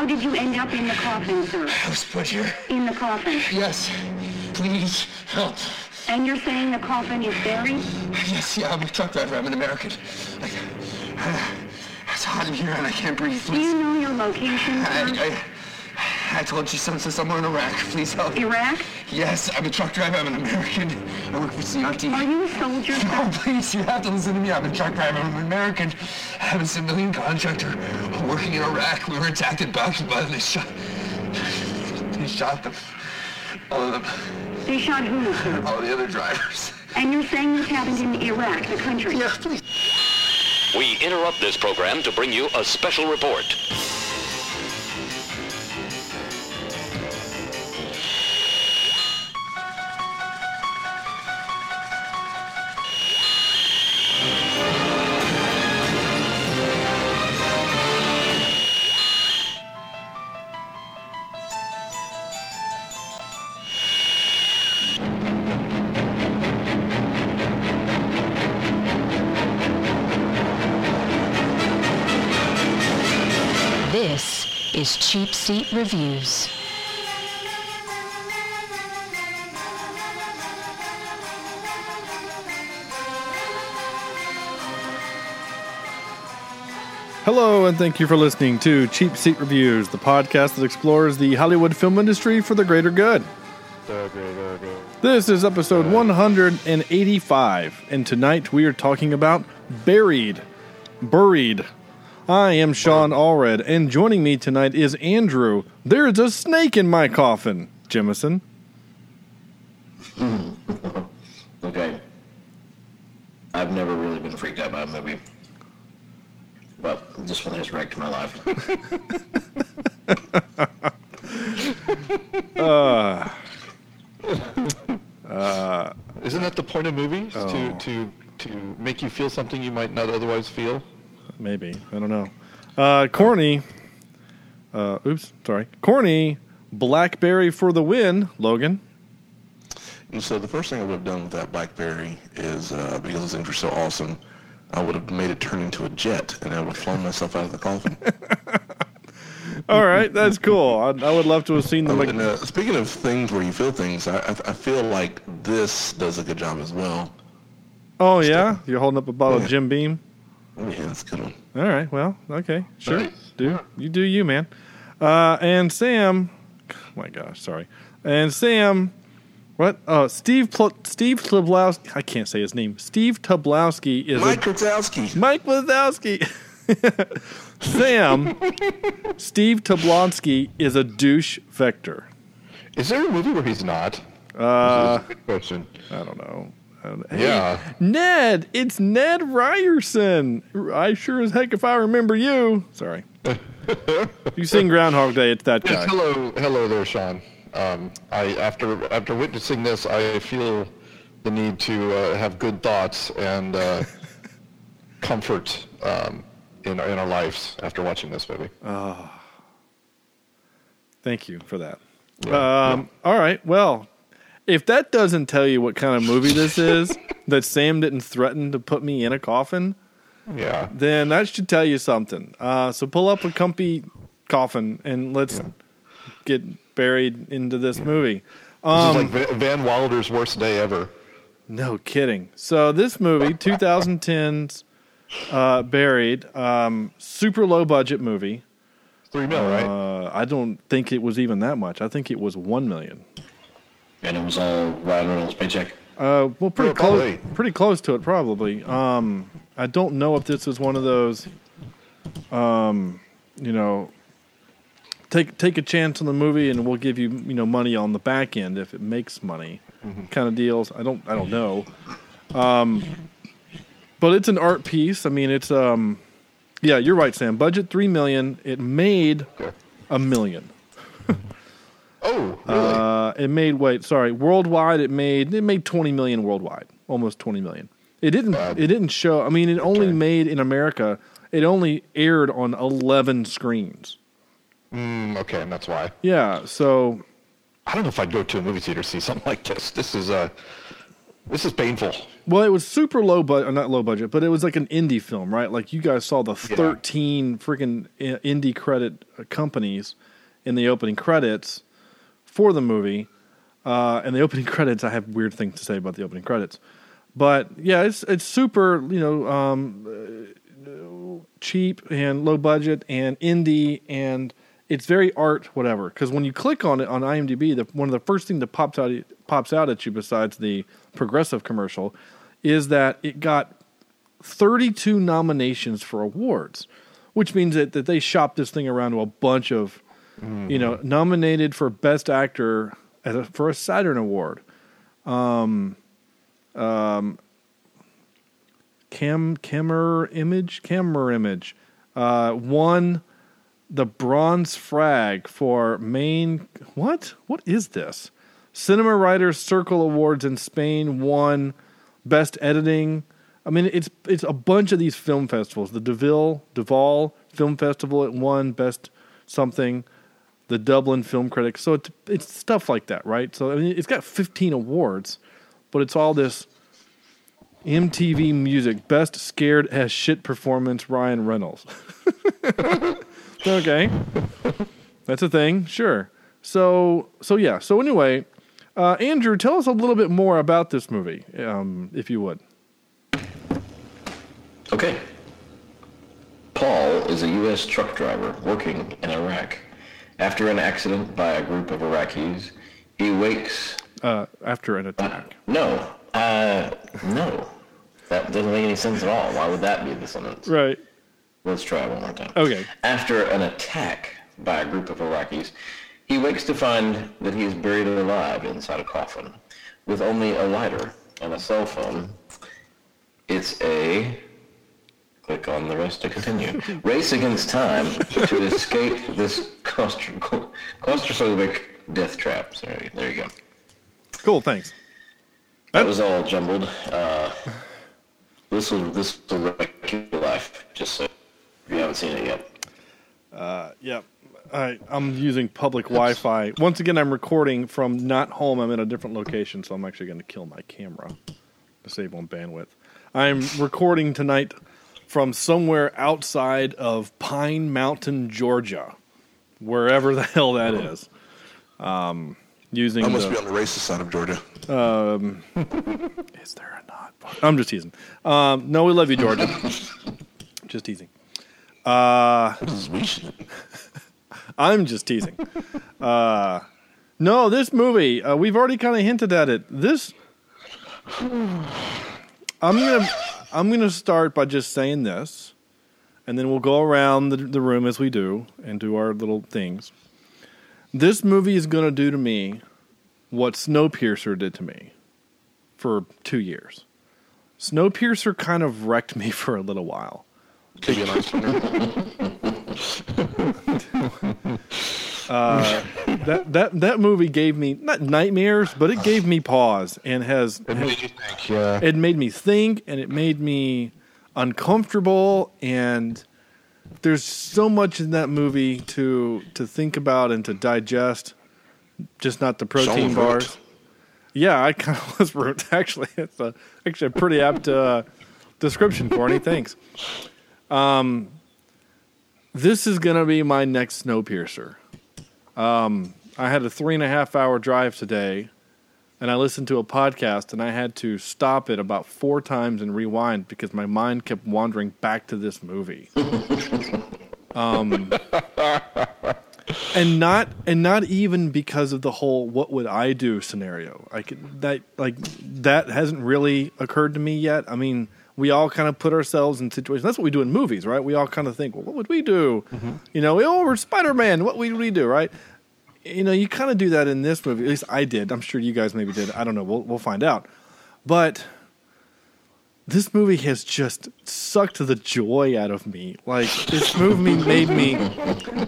How did you end up in the coffin, sir? I was put here. In the coffin. Yes. Please help. And you're saying the coffin is buried? Yes, yeah, I'm a truck driver. I'm an American. I, I, it's hot in here and I can't breathe. Do you know your location, sir? I, I, I told you something somewhere in Iraq. Please help. Iraq? Yes, I'm a truck driver. I'm an American. I work for CRT. Are you a soldier. No, please, you have to listen to me. I'm a truck driver. I'm an American. I'm a civilian contractor. Working in Iraq. We were attacked at Bakhmut and they shot... They shot them. All of them. They shot who, sir? All the other drivers. And you're saying this happened in Iraq, the country? Yeah, please. We interrupt this program to bring you a special report. Cheap Seat Reviews. Hello, and thank you for listening to Cheap Seat Reviews, the podcast that explores the Hollywood film industry for the greater good. This is episode 185, and tonight we are talking about Buried. Buried. I am Sean Allred, and joining me tonight is Andrew. There is a snake in my coffin, Jemison. Okay. I've never really been freaked out by a movie. But this one has wrecked my life. Uh. Uh. Isn't that the point of movies? Oh. To, to, to make you feel something you might not otherwise feel? Maybe. I don't know. Uh, corny. Uh, oops, sorry. Corny. Blackberry for the win, Logan. And so the first thing I would have done with that BlackBerry is uh, because those things were so awesome, I would have made it turn into a jet, and I would have flown myself out of the coffin. All right, that's cool. I, I would love to have seen the. And, uh, speaking of things where you feel things, I, I, I feel like this does a good job as well. oh yeah, you're holding up a bottle of Jim Beam. Yeah, that's good one. All right, well, okay, sure. Do you do you, man? Uh, and Sam. Oh my gosh, sorry. And Sam. What? Oh, Steve Pl- Steve Tobolowsky. I can't say his name. Steve Tobolowsky is Mike a, Krzyzewski. Mike Wazowski. Sam. Steve Tobolowsky is a douche vector. Is there a movie where he's not? Uh, a good question. I don't know. Hey, Yeah. Ned, it's Ned Ryerson. I sure as heck if I remember you. Sorry. you sing Groundhog Day, it's that Yes, guy. hello, hello there, Sean. Um, I after after witnessing this, I feel the need to uh, have good thoughts and uh, comfort um, in in our lives after watching this movie. Thank you for that. Um, All right. Well, if that doesn't tell you what kind of movie this is, that Sam didn't threaten to put me in a coffin, Yeah. then that should tell you something. Uh, so pull up a comfy coffin and let's get buried into this movie. This is like Van Wilder's worst day ever. No kidding. So this movie, 2010's uh, Buried, um, super low budget movie. Three mil, right? Uh, I don't think it was even that much. I think it was one million. And it was all right on his paycheck. Uh, well, pretty close. Pretty close to it, probably. Um, I don't know if this is one of those, um, you know, take take a chance on the movie and we'll give you you know money on the back end if it makes money, kind of deals. I don't I don't know. Um, but it's an art piece. I mean, it's um, yeah, you're right, Sam. Budget three million. It made Okay. a million. Oh, really? Uh, it made wait, sorry, worldwide it made it made 20 million worldwide, almost 20 million. It didn't Bad. it didn't show. I mean, it only Okay. made in America. It only aired on 11 screens. Mm, okay, and that's why. Yeah, so I don't know if I'd go to a movie theater to see something like this. This is uh, This is painful. Well, it was super low budget, not low budget, but it was like an indie film, right? Like you guys saw the Yeah. 13 freaking indie credit uh, companies in the opening credits for the movie. Uh, and the opening credits, I have weird things to say about the opening credits. But yeah, it's it's super, you know, um, uh, cheap and low budget and indie and it's very art whatever because when you click on it on IMDb the one of the first thing that pops out pops out at you besides the progressive commercial is that it got 32 nominations for awards which means that, that they shopped this thing around to a bunch of you know nominated for best actor a, for a Saturn award Um, um, Cam Camera Image Camerimage uh, won the bronze frog for main what what is this Cinema Writers Circle Awards in Spain won best editing. I mean it's it's a bunch of these film festivals. The Deville Deval Film Festival it won best something. The Dublin Film Critics. So it's it's stuff like that, right? So I mean it's got 15 awards, but it's all this MTV Music Best Scared as Shit Performance Ryan Reynolds. okay. That's a thing, sure. So so yeah. So anyway, uh, Andrew, tell us a little bit more about this movie, um, if you would. Okay. Paul is a U.S. truck driver working in Iraq. After an accident by a group of Iraqis, he wakes. Uh, after an attack. No, uh, no. That doesn't make any sense at all. Why would that be the sentence? Right. Let's try it one more time. Okay. After an attack by a group of Iraqis, he wakes to find that he is buried alive inside a coffin with only a lighter and a cell phone. It's a click on the rest to continue. Race against time to escape this claustro- claustrophobic death trap. Sorry, there you go. Cool. Thanks. That was all jumbled. Uh, this will this will wreck your life. Just so if you haven't seen it yet. Yep. I, I'm using public Wi-Fi. Once again, I'm recording from not home. I'm in a different location, so I'm actually going to kill my camera to save on bandwidth. I'm recording tonight from somewhere outside of Pine Mountain, Georgia, wherever the hell that is. Um, using I must the, be on the racist side of Georgia. Is there a not? I'm just teasing. Um, no, we love you, Georgia. just teasing. This is we should. I'm just teasing. Uh, no, this movie, uh, we've already kind of hinted at it. This, I'm gonna, I'm gonna start by just saying this, and then we'll go around the, the room as we do and do our little things. This movie is gonna do to me what Snowpiercer did to me for two years. Snowpiercer kind of wrecked me for a little while. Could be a winner. that that that movie gave me not nightmares, but it gave me pause and has It made you think, yeah. it made me think and it made me uncomfortable and there's so much in that movie to to think about and to digest just not the protein bars yeah i kind of was root actually it's a, actually a pretty apt uh, description corny thanks um this is gonna be my next snowpiercer um i had a three and a half hour drive today and I listened to a podcast and I had to stop it about four times and rewind because my mind kept wandering back to this movie. um, and not and not even because of the whole "what would I do" scenario. Like that, like that hasn't really occurred to me yet. I mean, we all kind of put ourselves in situations. That's what we do in movies, right? We all kind of think, well, "What would we do?" You know, oh, we're Spider Man. What would we do, right? You know, you kind of do that in this movie. At least I did. I'm sure you guys maybe did. I don't know. We'll we'll find out. But this movie has just sucked the joy out of me. Like this movie made me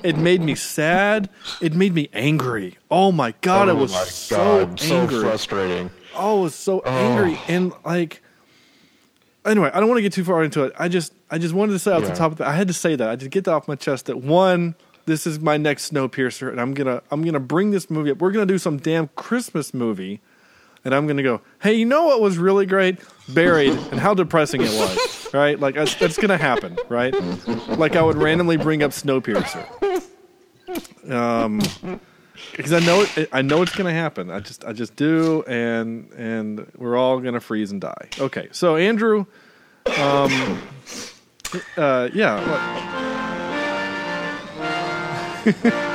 it made me sad. It made me angry. Oh my god, oh it was so God, angry. so frustrating. Oh, I was so angry and like. Anyway, I don't want to get too far into it. I just, I just wanted to say off the top of the, I had to say that. I just get that off my chest. That one, this is my next Snowpiercer, and I'm gonna, I'm gonna bring this movie up. We're gonna do some damn Christmas movie and I'm to go, hey, you know what was really great? Buried, and how depressing it was, right? Like that's, that's to happen, right? Like I would randomly bring up Snowpiercer, um, because I know it, I know it's to happen. I just I just do, and and we're all to freeze and die. Okay, so Andrew, um, uh, yeah. what-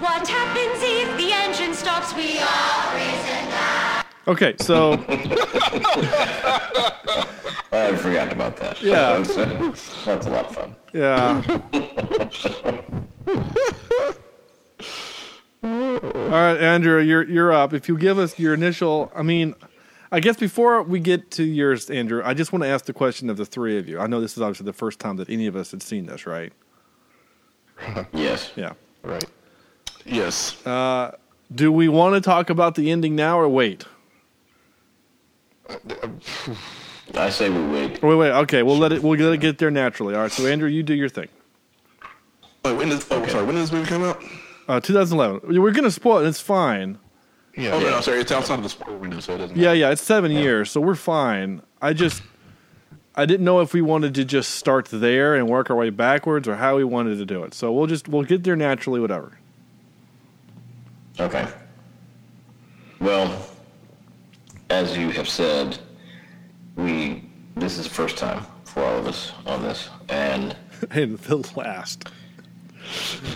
What happens if the engine stops? We all freeze die. Okay, so I forgot about that. Yeah. That's, uh, that's a lot of fun. Yeah. All right, Andrew, you're you're up. If you give us your initial, I mean, I guess before we get to yours, Andrew, I just want to ask the question of the three of you. I know this is obviously the first time that any of us had seen this, right? Yes. Yeah. Right. Yes. Uh, do we want to talk about the ending now or wait? I say we wait. Wait, wait. Okay, we'll let it. We'll let it get there naturally. All right. So, Andrew, you do your thing. Wait, when did, oh, sorry, when did this movie come out? Uh, 2011. We're gonna spoil it. It's fine. Yeah. Oh, no, no, sorry, it's outside of the spoiler window, so it doesn't Yeah, yeah. It's seven years, so we're fine. I just, I didn't know if we wanted to just start there and work our way backwards, or how we wanted to do it. So we'll just we'll get there naturally, whatever. Okay. Well, as you have said, we this is the first time for all of us on this, and And the last.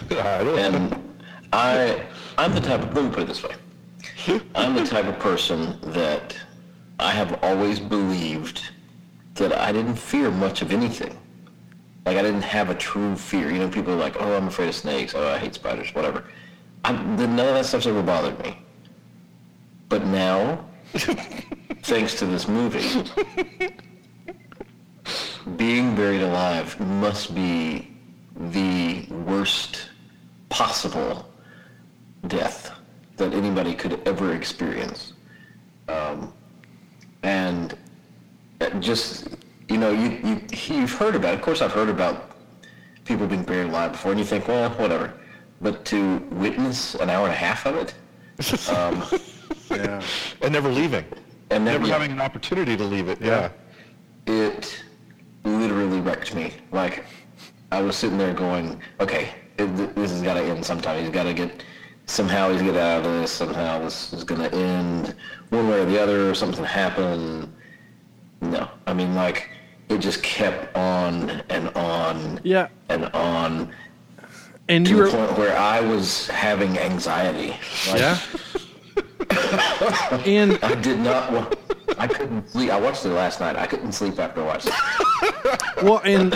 And I I'm the type of let me put it this way. I'm the type of person that I have always believed that I didn't fear much of anything. Like I didn't have a true fear. You know, people are like, "Oh, I'm afraid of snakes. Oh, I hate spiders. Whatever." I, the, none of that stuff's ever bothered me. But now, thanks to this movie, being buried alive must be the worst possible death that anybody could ever experience. Um, and just, you know, you, you, you've heard about, of course I've heard about people being buried alive before, and you think, well, whatever. But to witness an hour and a half of it, um, Yeah. and never leaving. and Never never, yeah, having an opportunity to leave it. Yeah. it literally wrecked me. Like, I was sitting there going, okay, it, this has got to end sometime. He's got to get, somehow he's gonna get out of this. Somehow this is going to end one way or the other. Or something happen. No, I mean, like, it just kept on and on Yeah. and on And to you the were. point where I was having anxiety. Like, Yeah. and I did not want. I couldn't sleep. I watched it last night. I couldn't sleep after watching. it. well, and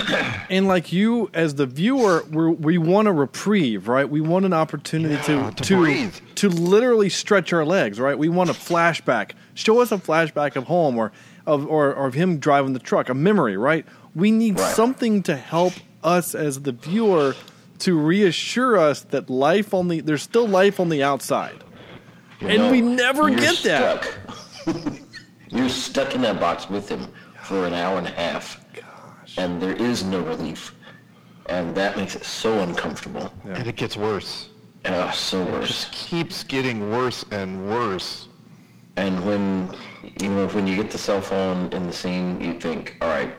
and like you as the viewer, we're, we want a reprieve, right? We want an opportunity Yeah, to to to to literally stretch our legs, right? We want a flashback. Show us a flashback of home or of or, or of him driving the truck, a memory, right? We need Right. something to help us as the viewer to reassure us that life on the there's still life on the outside. and No, we never you're get that. you're stuck in that box with him for an hour and a half, and there is no relief, and that makes it so uncomfortable. And it gets worse. Uh, so It worse. just keeps getting worse and worse. And when you know when you get the cell phone in the scene, you think, all right,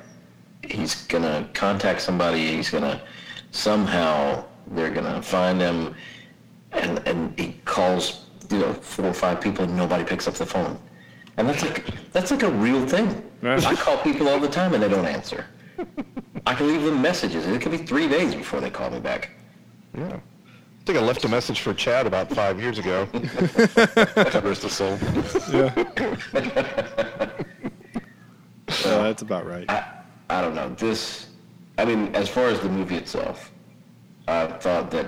he's gonna contact somebody. He's gonna somehow they're gonna find him, and and he calls you know four or five people and nobody picks up the phone. And that's like that's like a real thing. I call people all the time and they don't answer. I can leave them messages. and It could be three days before they call me back. Yeah. I think I left a message for Chad about five years ago. Rest his soul. So that's about right. I don't know. This, I mean, as far as the movie itself, I thought that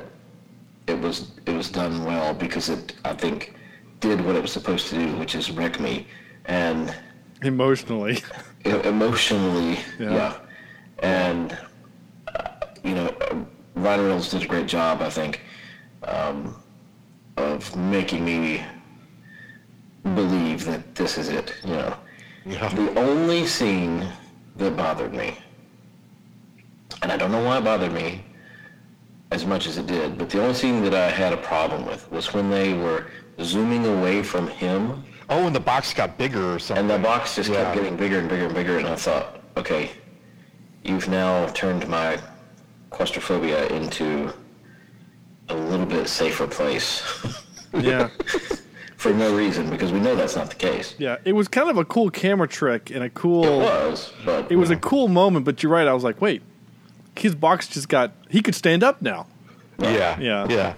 it was it was done well because it, I think, did what it was supposed to do, which is wreck me and Emotionally. emotionally, Yeah. yeah. And uh, you know, uh, Ryan Reynolds did a great job, I think, um, of making me believe that this is it. You know. Yeah. The only scene that bothered me, and I don't know why it bothered me as much as it did, but the only scene that I had a problem with was when they were zooming away from him Oh, and the box got bigger or something. And the box just Yeah. kept getting bigger and bigger and bigger, and I thought, okay, you've now turned my claustrophobia into a little bit safer place Yeah. for no reason, because we know that's not the case. Yeah. It was kind of a cool camera trick and a cool. It was, but It was a cool moment, but you're right. I was like, wait, his box just got. He could stand up now. Yeah. Yeah. Yeah.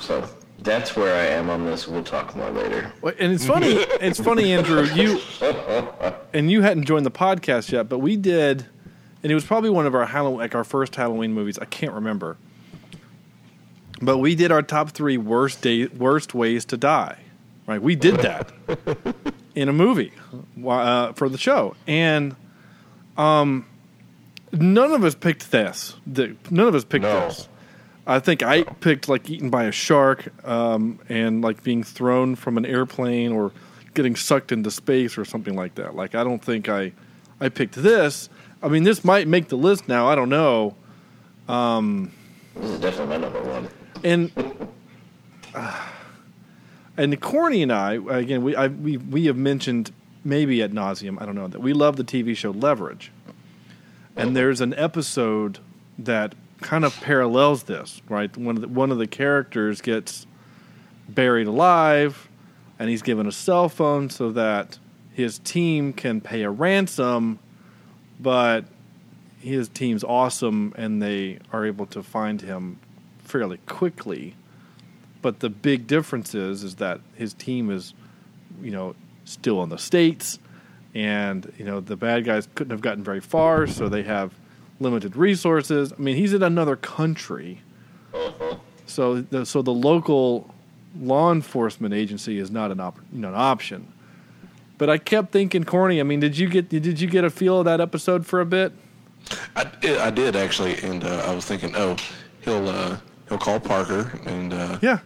so that's where I am on this. We'll talk more later. And it's funny. it's funny, Andrew. You and you hadn't joined the podcast yet, but we did, and it was probably one of our Halloween, like our first Halloween movies. I can't remember, but we did our top three worst day, worst ways to die. Right, we did that in a movie uh, for the show, and um, none of us picked this. The, none of us picked No. this. I think I picked like eaten by a shark um, and like being thrown from an airplane or getting sucked into space or something like that. Like I don't think I I picked this. I mean, this might make the list now. I don't know. This is definitely my number one. And uh, and Corny and I again we I, we we have mentioned maybe at nauseum I don't know that we love the TV show Leverage, and there's an episode that kind of parallels this right. One of the, one of the characters gets buried alive, and he's given a cell phone so that his team can pay a ransom, but his team's awesome and they are able to find him fairly quickly. But the big difference is is that his team is, you know, still in the states, and you know the bad guys couldn't have gotten very far, so they have limited resources. I mean, he's in another country, so the, so the local law enforcement agency is not an op- you know, an option. But I kept thinking, corny. I mean, did you get did you get a feel of that episode for a bit? I, did- I did actually, and uh, I was thinking, oh, he'll uh, he'll call Parker and uh, Yeah,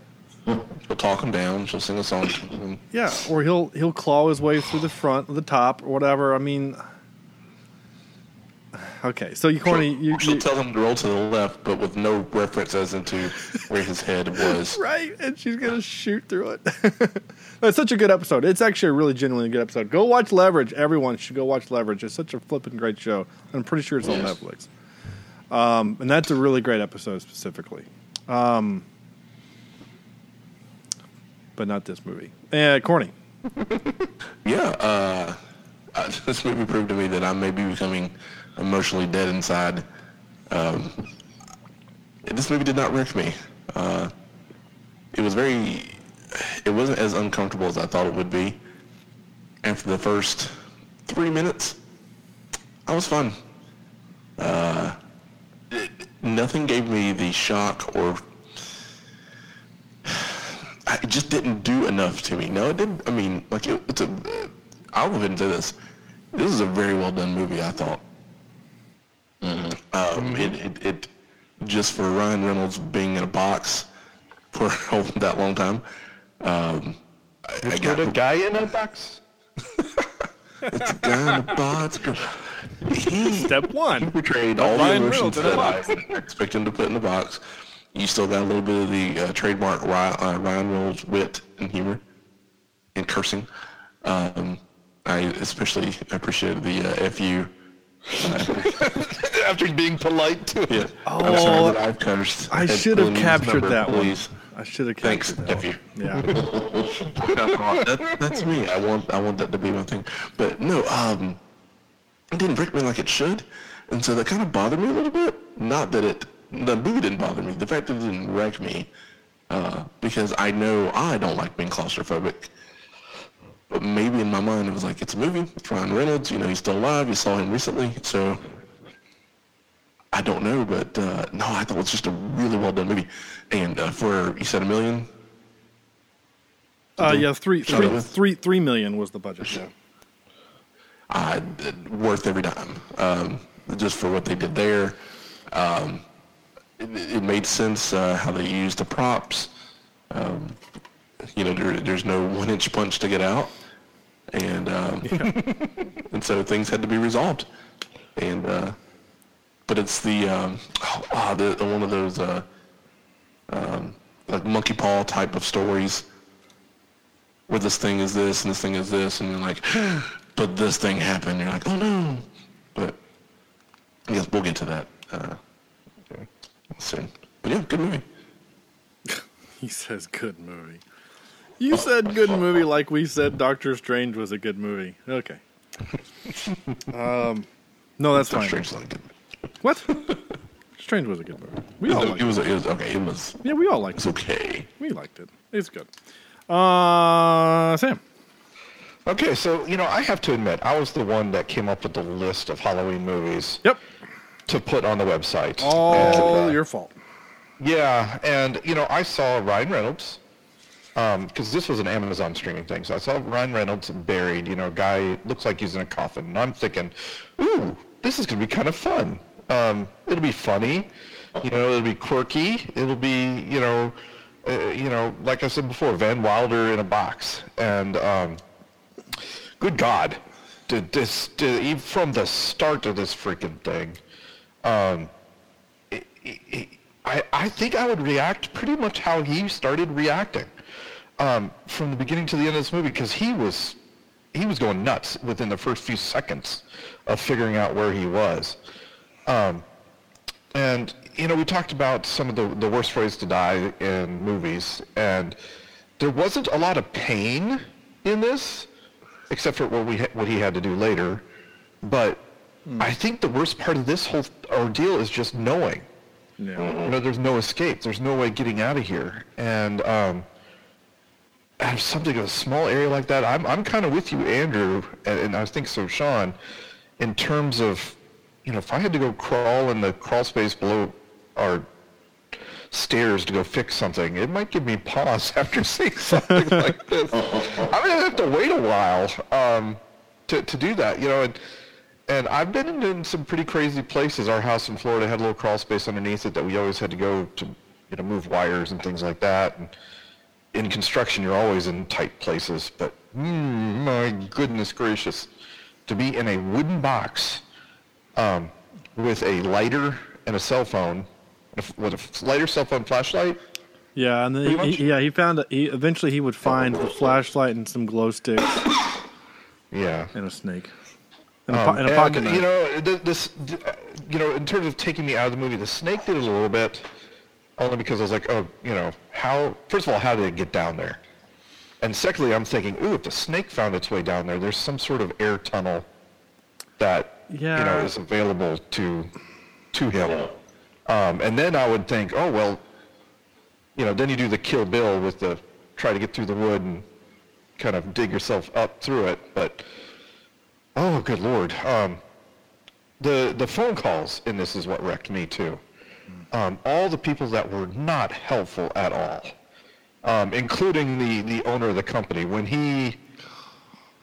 he'll talk him down. She'll sing a song. Yeah, or he'll he'll claw his way through the front, or the top, or whatever. I mean, okay. So you corny, you, she'll you tell him to roll to the left, but with no reference as into where his head was. right, and she's gonna shoot through it. That's such a good episode. It's actually a really genuinely good episode. Go watch Leverage. Everyone should go watch Leverage. It's such a flipping great show. I'm pretty sure it's on Yes. Netflix. Um, and that's a really great episode specifically. Um, but not this movie. Eh, corny. Yeah, uh, uh, this movie proved to me that I may be becoming emotionally dead inside. Um, this movie did not wreck me. Uh, it was very, it wasn't as uncomfortable as I thought it would be. After the first three minutes, I was fine. Uh, it- nothing gave me the shock or it just didn't do enough to me. No, it didn't. I mean, like it, it's a. I'll ahead say this. This is a very well done movie. I thought. Um, it, it it just for Ryan Reynolds being in a box for that long time. Um, I, I got a guy in a box. it's a guy in a box. He, Step one. He portrayed all the emotions Reynolds in a that I expect him to put in the box. You still got a little bit of the uh, trademark Ryan, uh, Ryan Reynolds wit and humor and cursing. Um, I especially appreciated the uh, "fu." After being polite to Yeah, Oh, I'm sorry I've cursed. I should have captured number, that please. one. I should have Thanks, captured that "fu." one. Yeah. that, that's me. I want I want that to be my thing. But no, um, it didn't break me like it should, and so that kind of bothered me a little bit. Not that it the movie didn't bother me. The fact that it didn't wreck me, uh, because I know I don't like being claustrophobic. But maybe in my mind it was like it's a movie. It's Ryan Reynolds. You know he's still alive. You saw him recently, so I don't know. But uh, no, I thought it was just a really well done movie. And uh, for you said a million. Uh, yeah, three, three, three, three million was the budget. Yeah. uh, worth every dime. Um, just for what they did there, um, it, it made sense uh, how they used the props. Um, you know, there, there's no one-inch punch to get out, and um, and so things had to be resolved. And uh, but it's the um, oh, ah, the, one of those uh, um, like monkey paw type of stories where this thing is this and this thing is this, and you're like, but this thing happened. You're like, oh no. But I guess we'll get to that uh, soon. But yeah, good movie. He says good movie. You said good movie like we said Doctor Strange was a good movie. Okay. Um, no, that's Doctor fine. Strange is not a good What? Strange was a good movie. We It all was, liked it it. was, it was okay. It was Yeah, we all liked it. it's okay. We liked it. It's good. Uh, Sam. Okay, so you know, I have to admit, I was the one that came up with the list of Halloween movies Yep. to put on the website. All And, uh, your fault. Yeah, and you know, I saw Ryan Reynolds because this was an Amazon streaming thing. So I saw Ryan Reynolds buried. You know, guy looks like he's in a coffin, and I'm thinking, ooh, this is gonna be kind of fun. Um, it'll be funny. You know, it'll be quirky. It'll be, you know, uh, you know, like I said before, Van Wilder in a box, and um, good God, did this did, even from the start of this freaking thing. Um, I, I think I would react pretty much how he started reacting um, from the beginning to the end of this movie because he was he was going nuts within the first few seconds of figuring out where he was. Um, and you know, we talked about some of the, the worst ways to die in movies, and there wasn't a lot of pain in this, except for what we ha- what he had to do later. But I think the worst part of this whole ordeal is just knowing. Yeah. You know, there's no escape. There's no way getting out of here. And um, out of something, of a small area like that, I'm, I'm kind of with you, Andrew, and, and I think so, Sean, in terms of, you know, if I had to go crawl in the crawl space below our stairs to go fix something, it might give me pause after seeing something like this. I'm to have to wait a while um, to, to do that, you know, and, and I've been in, in some pretty crazy places. Our house in Florida had a little crawl space underneath it that we always had to go to, you know, move wires and things like that. And in construction, you're always in tight places. But mm, my goodness gracious, to be in a wooden box um, with a lighter and a cell phone, with a lighter, cell phone, flashlight. Yeah, and then Pretty he, yeah, he found he eventually he would find the flashlight and some glow sticks Yeah. and a snake. And a, Um, and a and, pocket knife. you know, this, you know, in terms of taking me out of the movie, the snake did it a little bit, only because I was like, oh, you know, how? First of all, how did it get down there? And secondly, I'm thinking, ooh, if the snake found its way down there, there's some sort of air tunnel that you know Yeah. is available to to him. Um, and then I would think, oh well, you know, then you do the Kill Bill with the try to get through the wood and kind of dig yourself up through it, but. Oh, good lord. Um, the the phone calls in this is what wrecked me too. Um, all the people that were not helpful at all, um, including the the owner of the company when he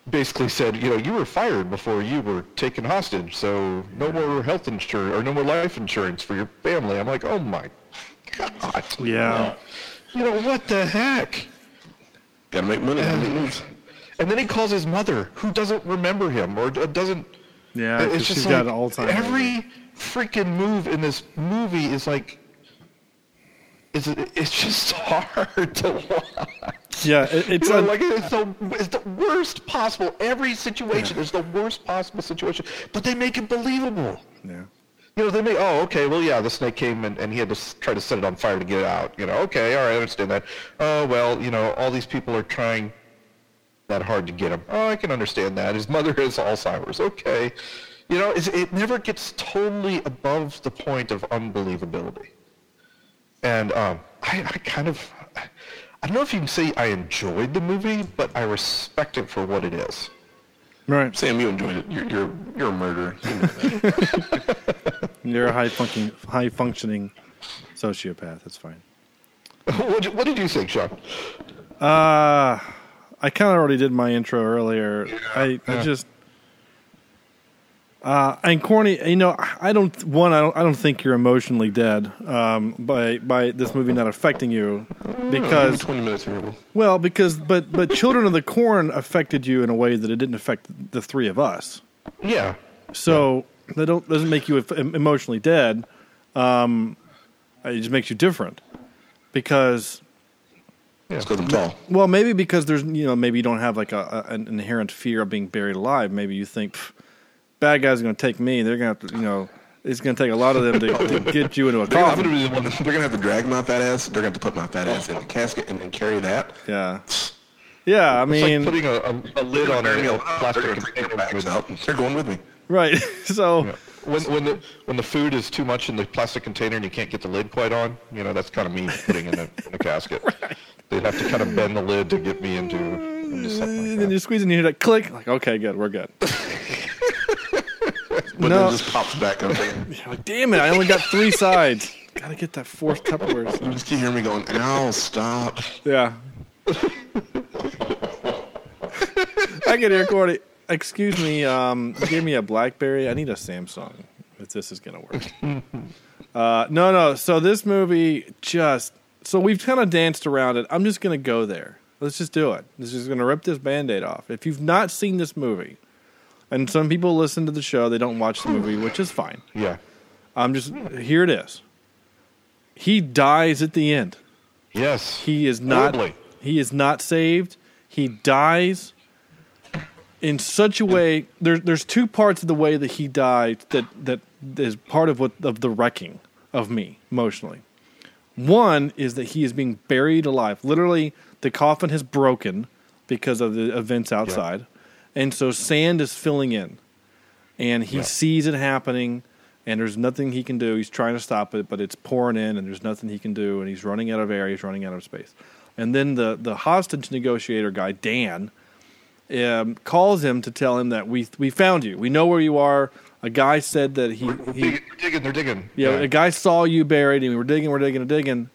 basically said, you know, you were fired before you were taken hostage, so no more health insurance or no more life insurance for your family. I'm like, oh my god. yeah, You know what the heck? Gotta make money. moves. And then he calls his mother, who doesn't remember him or doesn't yeah. It- 'cause she's got time. Every freaking move in this movie is like, it's it's just hard to watch. yeah, it, it's You know, a, like it's the it's the worst possible. Every situation is the worst possible situation, but they make it believable. yeah. You know, they make, oh, okay, well, yeah, the snake came and, and he had to try to set it on fire to get it out. You know, okay, all right, I understand that. Oh, well, you know, all these people are trying that hard to get him. Oh, I can understand that. His mother has Alzheimer's. Okay. You know, it's, it never gets totally above the point of unbelievability. And um, I, I kind of, I don't know if you can say I enjoyed the movie, but I respect it for what it is. Right. Sam, you enjoyed it. You're you're you're a murderer. you know you're a high functioning high functioning sociopath. That's fine. what, did- what did you think, Sean? Uh I kind of already did my intro earlier. I, I just uh, and corny. You know, I don't one. I don't. I don't think you're emotionally dead um, by by this movie not affecting you because twenty minutes well because but but Children of the Corn affected you in a way that it didn't affect the three of us. Yeah. So that don't doesn't make you emotionally dead. Um, it just makes you different because Yeah. It's tall. Well, maybe because there's you know maybe you don't have like a, a an inherent fear of being buried alive. Maybe you think "Pff, bad guys are going to take me. They're going to have to you know it's going to take a lot of them to, to get you into a They're gonna, have to coffin. the they're gonna have to drag my fat ass. They're have to put my fat ass in a casket and then carry that. Yeah, yeah. I It's mean, like putting a, a, a lid on a, a plastic they're gonna take their container. out. They're going with me. right. So When, when the when the food is too much in the plastic container and you can't get the lid quite on, you know that's kind of me putting in a, in a casket. They'd have to kind of bend the lid to get me into, into something and then that. you squeeze and you hear that click. Like okay, good, we're good. But No. then it just pops back up. You're like, damn it! I only got three sides. Got to get that fourth Tupperware. You just keep hearing me going, ow, stop. Yeah. I can hear Cordy. Excuse me. Um, give me a BlackBerry. I need a Samsung. If this is gonna work. uh, no, no. So this movie just. So we've kind of danced around it. I'm just gonna go there. Let's just do it. This is gonna rip this Band-Aid off. If you've not seen this movie, and some people listen to the show, they don't watch the movie, which is fine. Yeah. I'm just here. It is. He dies at the end. Yes. He is not. He is not saved. He dies in such a way. There's there's two parts of the way that he died that that is part of what of the wrecking of me emotionally. One is that he is being buried alive. Literally, the coffin has broken because of the events outside, and so sand is filling in, and he Yeah. sees it happening. And there's nothing he can do. He's trying to stop it, but it's pouring in, and there's nothing he can do. And he's running out of air. He's running out of space. And then the the hostage negotiator guy, Dan, um, calls him to tell him that we we found you. We know where you are. A guy said that he, We're he digging, we're digging, they're digging. yeah, a guy saw you buried, and we're digging, we're digging, we're digging,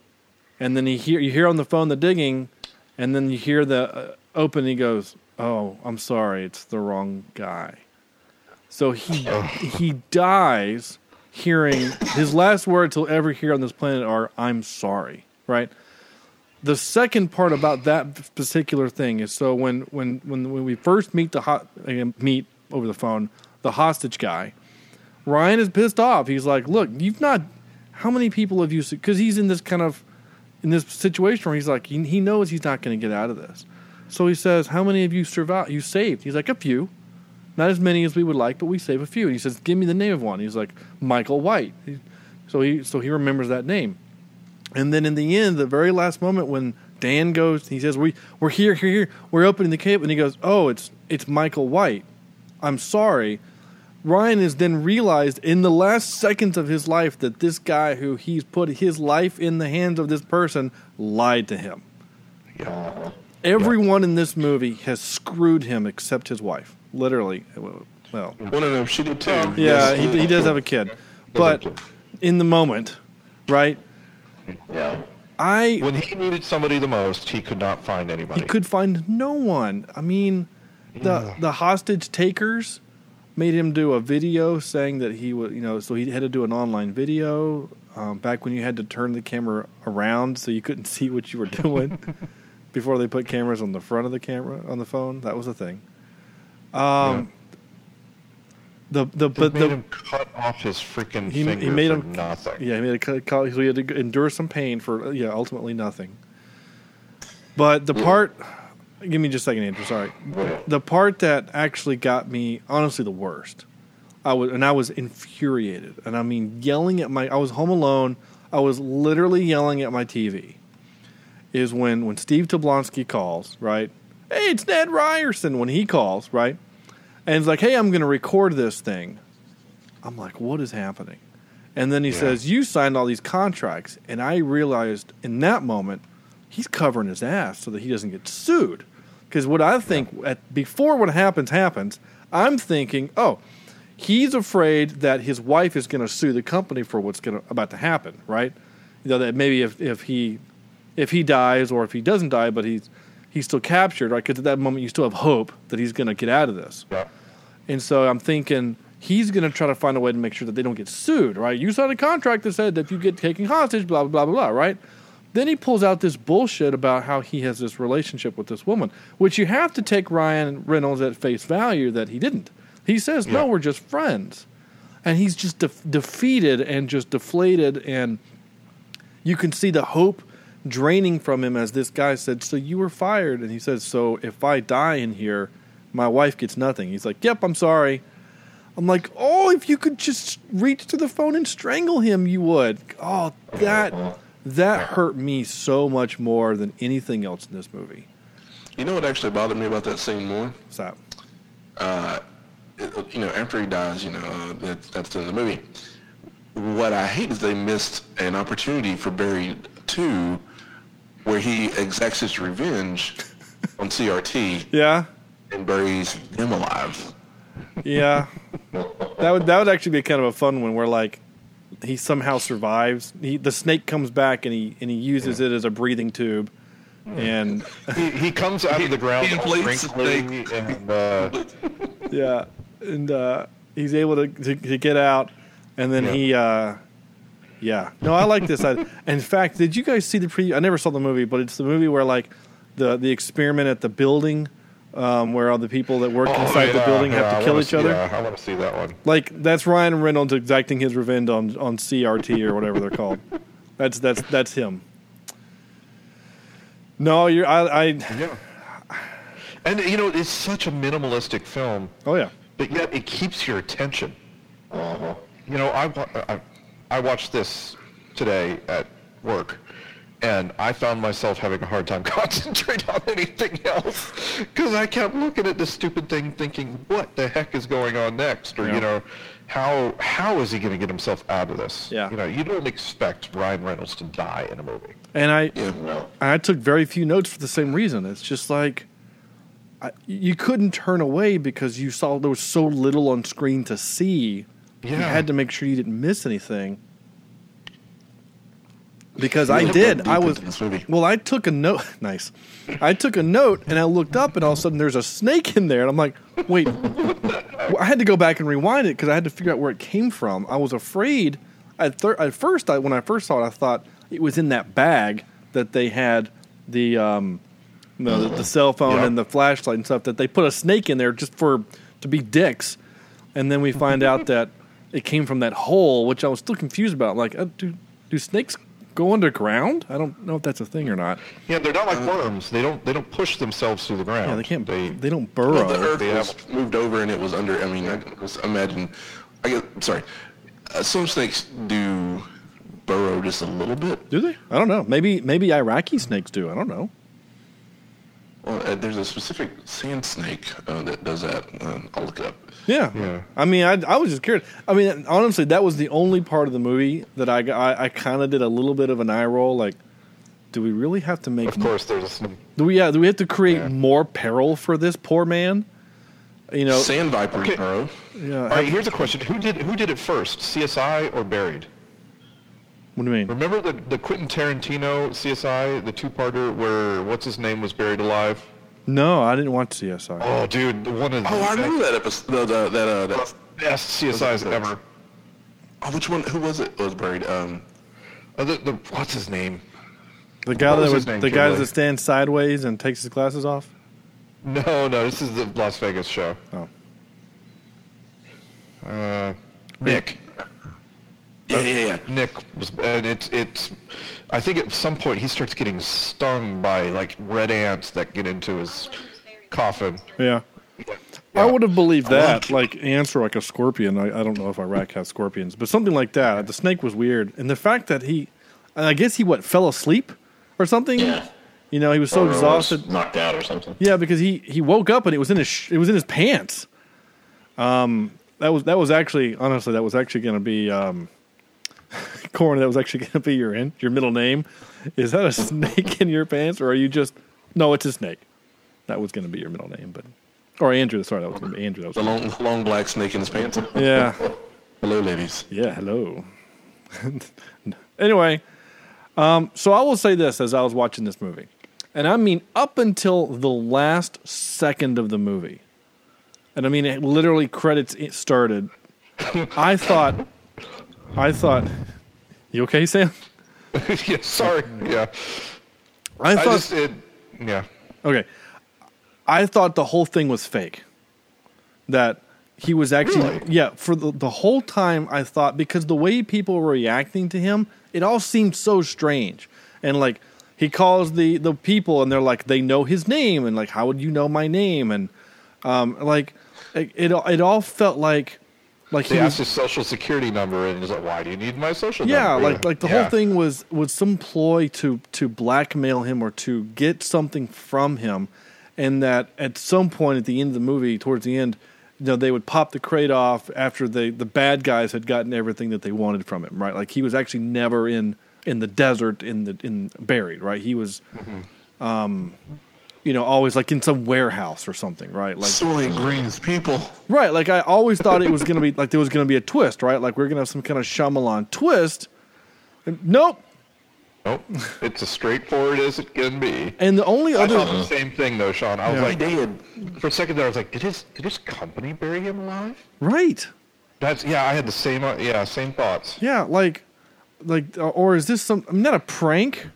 and then he hear you hear on the phone the digging, and then you hear the uh, open. He goes, "Oh, I'm sorry, it's the wrong guy." So he he dies hearing his last words he'll ever hear on this planet are "I'm sorry." Right. The second part about that particular thing is so when when when, when we first meet the hot uh, meet over the phone the hostage guy, Ryan is pissed off. He's like, "Look, you've not. How many people have you? Because he's in this kind of in this situation where he's like, he, he knows he's not going to get out of this. So he says, "How many of you survived? You saved?" He's like, "A few, not as many as we would like, but we save a few." And he says, "Give me the name of one." He's like, "Michael White." He, so he so he remembers that name. And then in the end, the very last moment when Dan goes, he says, "We we're here, here, here. We're opening the cave," and he goes, "Oh, it's it's Michael White. I'm sorry." Ryan has then realized in the last seconds of his life that this guy who he's put his life in the hands of this person lied to him. Everyone in this movie has screwed him except his wife. Literally. Well, Well, no, no, she did too. yeah, Yes. he, he does have a kid. But in the moment, right? Yeah. I When he needed somebody the most, he could not find anybody. He could find no one. I mean, the the hostage takers made him do a video saying that he was, you know, so he had to do an online video um, back when you had to turn the camera around so you couldn't see what you were doing before they put cameras on the front of the camera on the phone. That was a thing. Um, the the They but made the him cut off his freaking he, he made him nothing. Yeah, he made a cut, cut- so he had to endure some pain for yeah, ultimately nothing. But the part, give me just a second, Andrew. Sorry, the part that actually got me honestly the worst. I was and I was infuriated, and I mean yelling at my. I was home alone. I was literally yelling at my TV. Is when when Steve Tobolowsky calls, right? Hey, it's Ned Ryerson. When he calls, right, and he's like, "Hey, I'm going to record this thing." I'm like, what is happening? And then he says, You signed all these contracts. And I realized in that moment, he's covering his ass so that he doesn't get sued. Because what I think, at, before what happens, happens, I'm thinking, oh, he's afraid that his wife is going to sue the company for what's going about to happen, right? You know, that maybe if, if he if he dies or if he doesn't die, but he's he's still captured, right? Because at that moment you still have hope that he's going to get out of this. Yeah. And so I'm thinking he's going to try to find a way to make sure that they don't get sued, right? You signed a contract that said that if you get taken hostage, blah, blah, blah, blah, blah, right? Then he pulls out this bullshit about how he has this relationship with this woman, which you have to take Ryan Reynolds at face value that he didn't. He says, no, we're just friends. And he's just def- defeated and just deflated. And you can see the hope draining from him as this guy said, "So you were fired," and he says, "So if I die in here, my wife gets nothing." He's like, "Yep, I'm sorry." I'm like, "Oh, if you could just reach to the phone and strangle him, you would." Oh, that that hurt me so much more than anything else in this movie. You know what actually bothered me about that scene more? What's that? Uh, it- you know, after he dies, you know, uh, that, that's in the movie. What I hate is they missed an opportunity for Barry 2 where he exacts his revenge on CRT Yeah, and buries him alive. yeah. that would that would actually be kind of a fun one where like he somehow survives. He the snake comes back and he and he uses it as a breathing tube, and He, he comes out of the ground he all inflates the wrinkly and uh, yeah, and uh, he's able to, to to get out, and then Yeah. he. Uh, yeah, no, I like this. I, in fact, did you guys see the preview? I never saw the movie, but it's the movie where like the the experiment at the building, um, where all the people that work inside the Oh, building yeah, have I to kill each see- other. Yeah, I want to see that one. Like that's Ryan Reynolds exacting his revenge on on CRT or whatever they're called. That's that's that's him. No, you're I, I Yeah. And you know, it's such a minimalistic film, oh yeah. but yet it keeps your attention. Uh-huh. You know, I, I I watched this today at work, and I found myself having a hard time concentrating on anything else because I kept looking at this stupid thing, thinking, "What the heck is going on next?" Or Yeah. you know, how how is he going to get himself out of this? Yeah. You know, you don't expect Ryan Reynolds to die in a movie. And I I took very few notes for the same reason. It's just like I, you couldn't turn away because you saw there was so little on screen to see. You had to make sure you didn't miss anything. Because You I did. I was into this movie. well. I took a note. Nice. I took a note and I looked up and all of a sudden there's a snake in there and I'm like, wait. I had to go back and rewind it because I had to figure out where it came from. I was afraid. At, thir- at first, I, when I first saw it, I thought it was in that bag that they had the um, you know, the, the cell phone Yeah. and the flashlight and stuff. That they put a snake in there just for to be dicks, and then we find out that it came from that hole, which I was still confused about. Like, uh, do do snakes go underground? I don't know if that's a thing or not. Yeah, they're not like worms. They don't they don't push themselves through the ground. Yeah, they can't. They, They, don't Well, burrow. the Earth they was have- moved over and it was under. I mean, I just imagine. I guess, sorry. Uh, some snakes do burrow just a little bit. do they? I don't know. Maybe maybe Iraqi snakes do. I don't know. Well, uh, there's a specific sand snake uh, that does that. Uh, I'll look it up. Yeah. Yeah. I mean, I, I was just curious. I mean, honestly, that was the only part of the movie that I, I, I kind of did a little bit of an eye roll. Like, do we really have to make? of course, there's a. Do we? Yeah. Do we have to create Yeah. more peril for this poor man? You know. Sand vipers Okay. burrow. yeah. All right, here's a question: Who did who did it first, CSI or Buried? what do you mean? Remember the the Quentin Tarantino CSI, the two-parter where what's his name was buried alive? No, I didn't watch CSI. Oh, dude, the one of the Oh, I remember that episode. The, the, that, uh, that, best CSIs ever. oh, which one? Who was it? Was buried? Um, Uh, the, the, what's his name? the guy what that was was name, the guy that stands sideways and takes his glasses off. No, no, this is the Las Vegas show. Oh. Uh, Nick. Yeah, yeah, yeah. Nick was, and it's it's. I think at some point he starts getting stung by like red ants that get into his coffin. Yeah. I would have believed that, like ants or like a scorpion. I, I don't know if Iraq has scorpions, but something like that. The snake was weird, and the fact that he, I guess he what fell asleep or something. Yeah. You know, he was so Or was exhausted. knocked out or something. Yeah, because he he woke up and it was in his sh- it was in his pants. Um, that was that was actually honestly that was actually going to be um, corn. That was actually going to be your in, your middle name. Is that a snake in your pants, or are you just no? It's a snake. That was going to be your middle name, but or Andrew. Sorry, that was going to be Andrew. That The was long, the long black snake in his pants. yeah, Hello, ladies. yeah. Hello. anyway, um, so I will say this as I was watching this movie, and I mean up until the last second of the movie, and I mean it literally credits it started. I thought, I thought, you okay, Sam? yeah, sorry. Yeah, I I thought just it. Yeah. okay. I thought the whole thing was fake. That he was actually Really? yeah for the, the whole time I thought because the way people were reacting to him, it all seemed so strange and like he calls the the people and they're like they know his name and like how would you know my name and um like it it, it all felt like like They he was, asked his social security number, and he's like, "Why do you need my social yeah number?" Yeah, like like the Yeah. whole thing was was some ploy to to blackmail him or to get something from him and that at some point at the end of the movie towards the end you know they would pop the crate off after the the bad guys had gotten everything that they wanted from him right like he was actually never in in the desert in the in buried right he was um you know always like in some warehouse or something right like Soylent Green's people. Right, like I always thought it was gonna be like there was gonna be a twist, right? Like we're gonna have some kind of Shyamalan twist. And nope. Nope. It's as straightforward as it can be. And the only I other thought the same thing though, Sean. I was Yeah. like, They had for a second there, I was like, did his did his company bury him alive? right, That's yeah. I had the same uh, yeah same thoughts. yeah, like, like, or is this some? I mean, not a prank,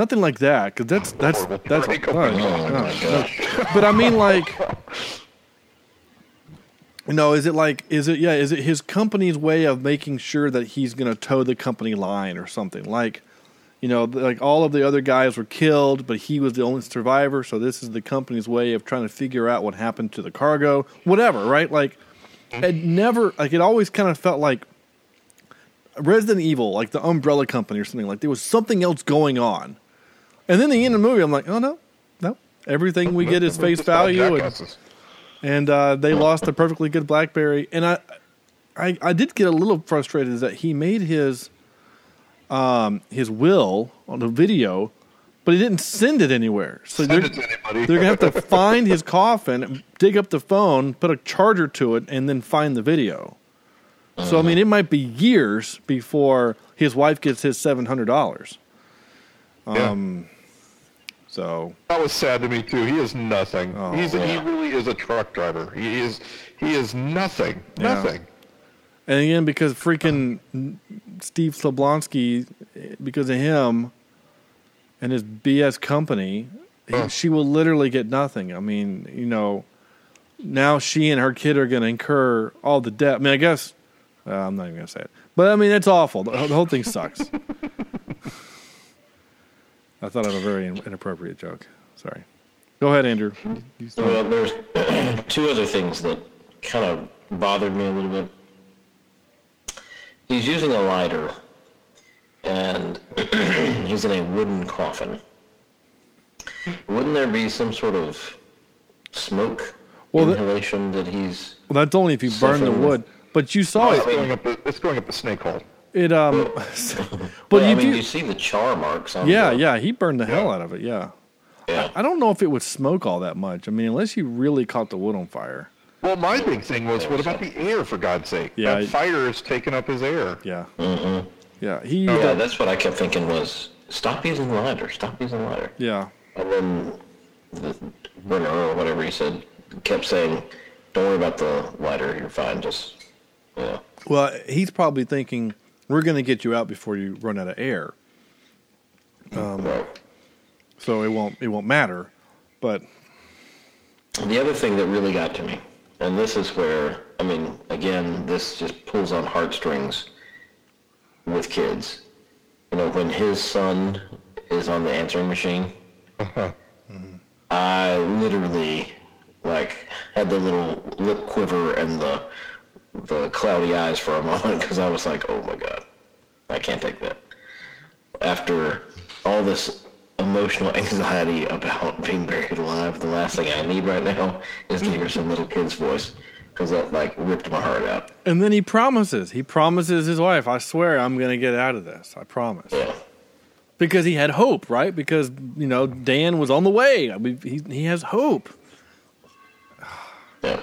nothing like that, because that's that's Horrible that's. prank. oh, no, no. But I mean, like, no, is it like, is it yeah, is it his company's way of making sure that he's gonna toe the company line or something like? you know, like all of the other guys were killed, but he was the only survivor. So this is the company's way of trying to figure out what happened to the cargo, whatever, right? Like, mm-hmm. it never, like, it always kind of felt like Resident Evil, like the Umbrella Company or something. Like there was something else going on, and then the end of the movie, I'm like, oh no, no, everything we get is face value, and, and uh, they lost a perfectly good BlackBerry, and I, I, I did get a little frustrated that he made his um, his will on the video, but he didn't send it anywhere. So Send they're, it to anybody. they're gonna have to find his coffin, dig up the phone, put a charger to it, and then find the video. So I mean, it might be years before his wife gets his seven hundred dollars. Yeah. So That was sad to me too. He is nothing. Oh, He's he really is a truck driver. He is he is nothing. Yeah. Nothing. And again, because freaking Steve Tobolowsky, because of him and his BS company, he, Huh. she will literally get nothing. I mean, you know, now she and her kid are going to incur all the debt. I mean, I guess uh, I'm not even going to say it, but I mean, it's awful. The, the whole thing sucks. I thought of a very inappropriate joke. Sorry. Go ahead, Andrew. Well, there's two other things that kind of bothered me a little bit. He's using a lighter, and he's in a wooden coffin. Wouldn't there be some sort of smoke Well, inhalation that he's? well, that's only if you burn the Suffering. wood. But you saw it's it. going up the it's going up the snake hole. It um, But but I you mean, do. you see the char marks on. Yeah, the, yeah, he burned the hell out of it. Yeah, yeah. I don't know if it would smoke all that much. I mean, unless you really caught the wood on fire. Well, my big thing was, what about the air? For God's sake, Yeah, that fire is taking up his air. Yeah, Mm-mm. yeah, he. Yeah, uh, that's what I kept thinking was stop using lighter, stop using lighter. yeah, And then the Brenner or whatever he said kept saying, "Don't worry about the lighter. You're fine. Just yeah." Well, he's probably thinking we're going to get you out before you run out of air, Um, so it won't it won't matter. But The other thing that really got to me, and this is where I mean, again, this just pulls on heartstrings with kids. You know, when his son is on the answering machine, I literally like had the little lip quiver and the the cloudy eyes for a moment because I was like, oh my god, I can't take that. After all this emotional anxiety about being buried alive, the last thing I need right now is to hear some little kid's voice because that like ripped my heart out. and then he promises. He promises his wife, "I swear, I'm going to get out of this. I promise." Yeah. Because he had hope, right? Because you know Dan was on the way. I mean, he he has hope. Yeah.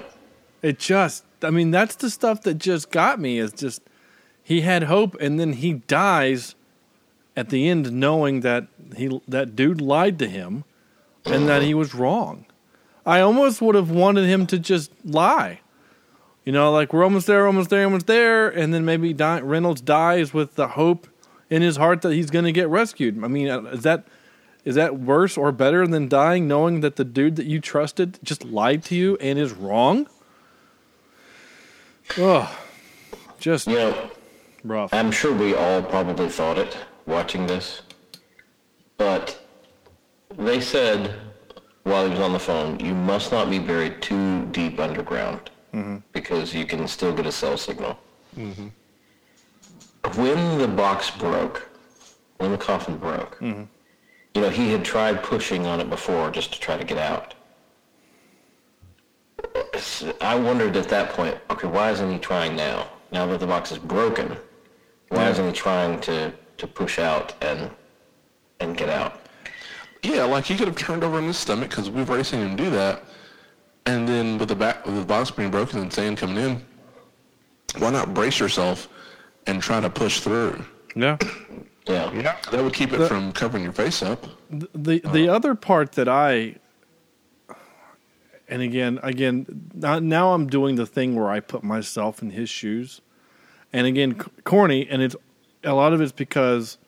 It just, I mean, that's the stuff that just got me. Is just he had hope, and then he dies at the end, knowing that he that dude lied to him, and that he was wrong. I almost would have wanted him to just lie. You know, like we're almost there, almost there, almost there, and then maybe Di- Reynolds dies with the hope in his heart that he's going to get rescued. I mean, uh, is that is that worse or better than dying knowing that the dude that you trusted just lied to you and is wrong? Oh, just You know, rough. I'm sure we all probably thought it watching this, but they said while he was on the phone, you must not be buried too deep underground mm-hmm. because you can still get a cell signal. Mm-hmm. When the box broke, when the coffin broke, mm-hmm. you know, he had tried pushing on it before just to try to get out. I wondered at that point, okay, why isn't he trying now? Now that the box is broken, why Yeah. isn't he trying to, to push out and and get out? Yeah, like he could have turned over in his stomach because we've already seen him do that. And then with the back, with the box being broken and sand coming in, why not brace yourself and try to push through? Yeah. Yeah. Yeah. That would keep it The- from covering your face up. the the uh-huh. other part that I and again again now, I'm doing the thing where I put myself in his shoes, and again corny, and it's a lot of it's because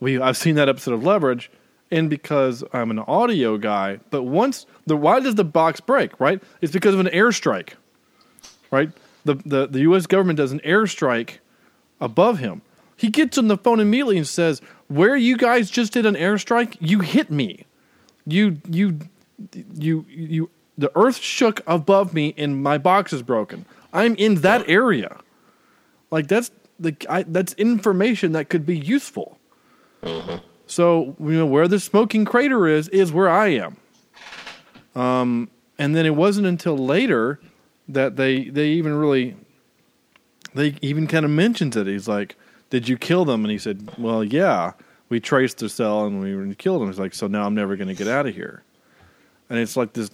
we I've seen that episode of Leverage, and because I'm an audio guy. But once the why does the box break? Right, it's because of an airstrike. Right, the the the U.S. government does an airstrike above him. He gets on the phone immediately and says, "Where you guys just did an airstrike, you hit me. You you you you the earth shook above me and my box is broken. I'm in that area. Like that's the I, that's information that could be useful. So you know where the smoking crater is is where I am. Um, and then it wasn't until later that they they even really they even kind of mentions it. He's like, "Did you kill them?" And he said, "Well, yeah, we traced the cell and we killed them." He's like, "So now I'm never going to get out of here." And it's like this,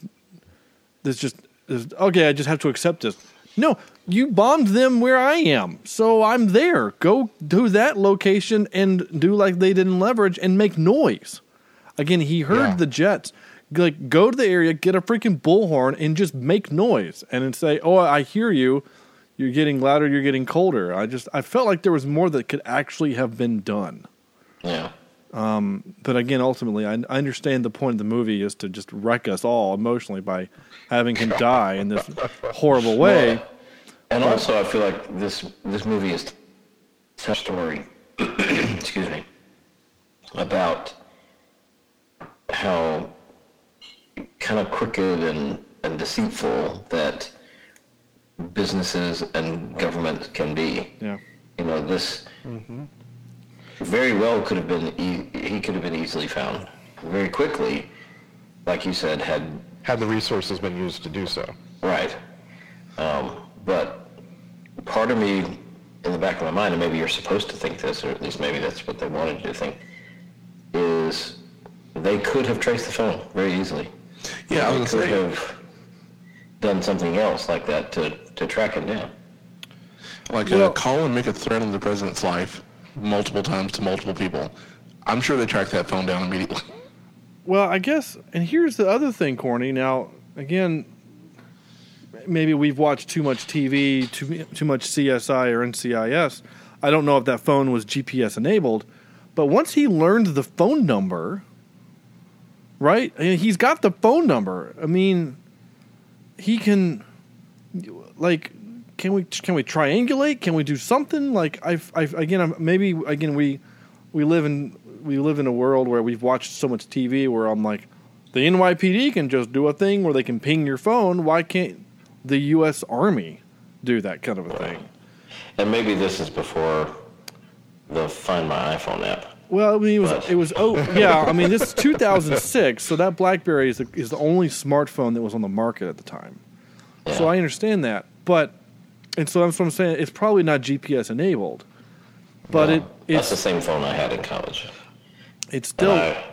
this just okay. I just have to accept this. No, you bombed them where I am, so I'm there. Go to that location and do like they did in leverage and make noise. Again, he heard Yeah. the jets. Like, go to the area, get a freaking bullhorn, and just make noise, and then say, "Oh, I hear you. You're getting louder. You're getting colder." I just, I felt like there was more that could actually have been done. Yeah. Um, but again, ultimately, I, I understand the point of the movie is to just wreck us all emotionally by having him die in this horrible way. Well, and also, I feel like this this movie is a story. excuse me. About how kind of crooked and, and deceitful that businesses and government can be. Yeah. You know, this mm-hmm. Very well could have been e- he could have been easily found very quickly, like you said, had Had the resources been used to do so. Right. Um, but part of me, in the back of my mind, and maybe you're supposed to think this, or at least maybe that's what they wanted you to think, is they could have traced the phone very easily. Yeah, I they was could gonna say. have done something else like that to, to track him down. Like Well- uh, call and make a threat on the president's life multiple times to multiple people. I'm sure they tracked that phone down immediately. Well, I guess, and here's the other thing, Corny. Now, again, maybe we've watched too much TV, too too much CSI or NCIS. I don't know if that phone was GPS enabled, but once he learned the phone number, right? I mean, he's got the phone number. I mean, he can, like, can we can we triangulate? Can we do something? Like, I, I again, I'm, maybe again we we live in we live in a world where we've watched so much TV where I'm like, the NYPD can just do a thing where they can ping your phone. Why can't the U.S. Army do that kind of a thing? And maybe this is before the Find My iPhone app. Well, I mean, it was But- it was oh yeah. I mean, this is 2006, so that BlackBerry is the, is the only smartphone that was on the market at the time. So I understand that, but and so that's what I'm saying. It's probably not GPS enabled, but No, it that's the same phone I had in college. it's And still I-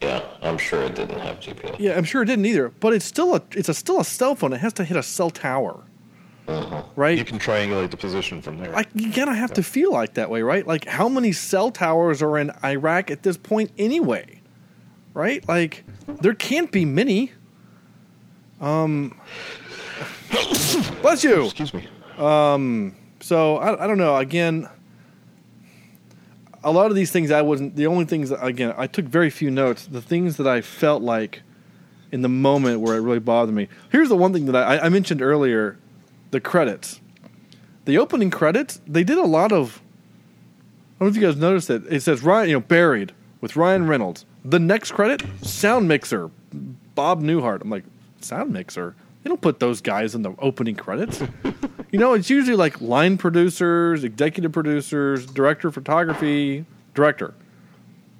yeah, I'm sure it didn't have GPS. yeah. I'm sure it didn't either, but it's still a it's a still a cell phone. It has to hit a cell tower, right? You can triangulate the position from there. like you gotta have to feel like that way, right? Like how many cell towers are in Iraq at this point anyway? Right? Like there can't be many. Um Bless you. Excuse me. Um, so I, I don't know. Again, a lot of these things I wasn't the only things again I took very few notes. The things that I felt like in the moment where it really bothered me. Here's the one thing that I, I mentioned earlier: the credits. The opening credits. They did a lot of. I don't know if you guys noticed it. It says Ryan, you know, buried with Ryan Reynolds. The next credit, sound mixer, Bob Newhart. I'm like, sound mixer? They don't put those guys in the opening credits. you know, it's usually like line producers, executive producers, director of photography, director.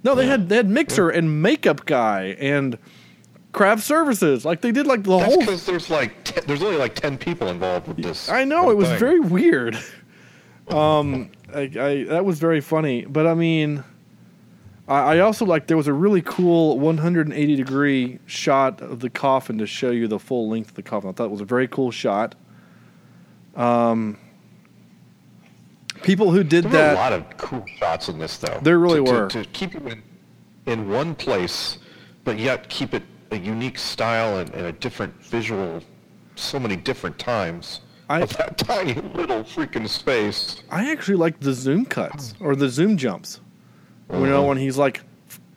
No, they had they had mixer and makeup guy and craft services. Like they did like the That's whole. because there's like te- there's only like ten people involved with this. I know it was thing. very weird. Um, I, I that was very funny, but I mean, I, I also like there was a really cool 180 degree shot of the coffin to show you the full length of the coffin. I thought it was a very cool shot. Um, people who did There were that, a lot of cool shots in this, though. There really to, were. To, to keep you in, in one place, but yet keep it a unique style and, and a different visual, so many different times I- of that tiny little freaking space. I actually like the zoom cuts or the zoom jumps. You know, uh-huh. when he's like,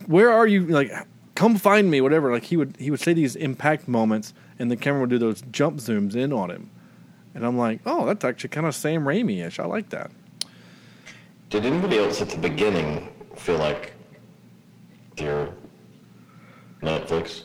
"Where are you?" Like, "Come find me," whatever. Like he would he would say these impact moments, and the camera would do those jump zooms in on him, and I'm like, "Oh, that's actually kind of Sam Raimi-ish. I like that." Did anybody else at the beginning feel like your Netflix?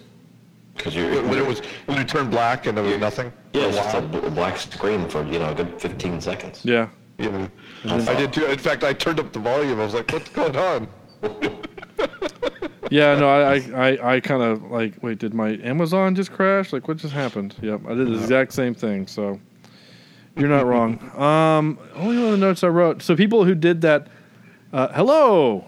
Because you're When it was when it turned black and there was nothing. yeah, for a it's just a while. b- black screen for you know a good 15 seconds. Yeah, Yeah. I did too. In fact, I turned up the volume. I was like, "What's going on?" yeah. No, I I, I, kind of like. Wait, did my Amazon just crash? Like, what just happened? Yep, I did the exact same thing. So you're not wrong. Um, only one of the notes I wrote. So people who did that. Uh, hello.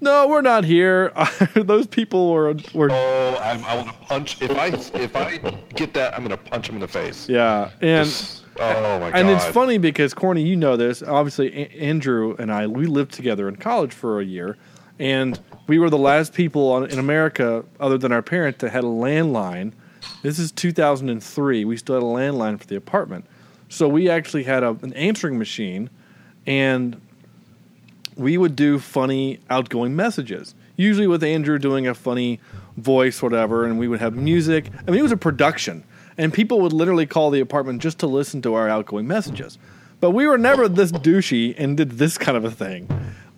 No, we're not here. Those people were were Oh, I'm, I want to punch. If I if I get that, I'm going to punch him in the face. yeah, and Just- oh my god. and it's funny because Corny, you know this. Obviously, A- Andrew and I we lived together in college for a year, and we were the last people on, in America, other than our parents, that had a landline. This is 2003. We still had a landline for the apartment, so we actually had a, an answering machine, and we would do funny outgoing messages. Usually with Andrew doing a funny voice, whatever, and we would have music. I mean, it was a production, and people would literally call the apartment just to listen to our outgoing messages. But we were never this douchey and did this kind of a thing.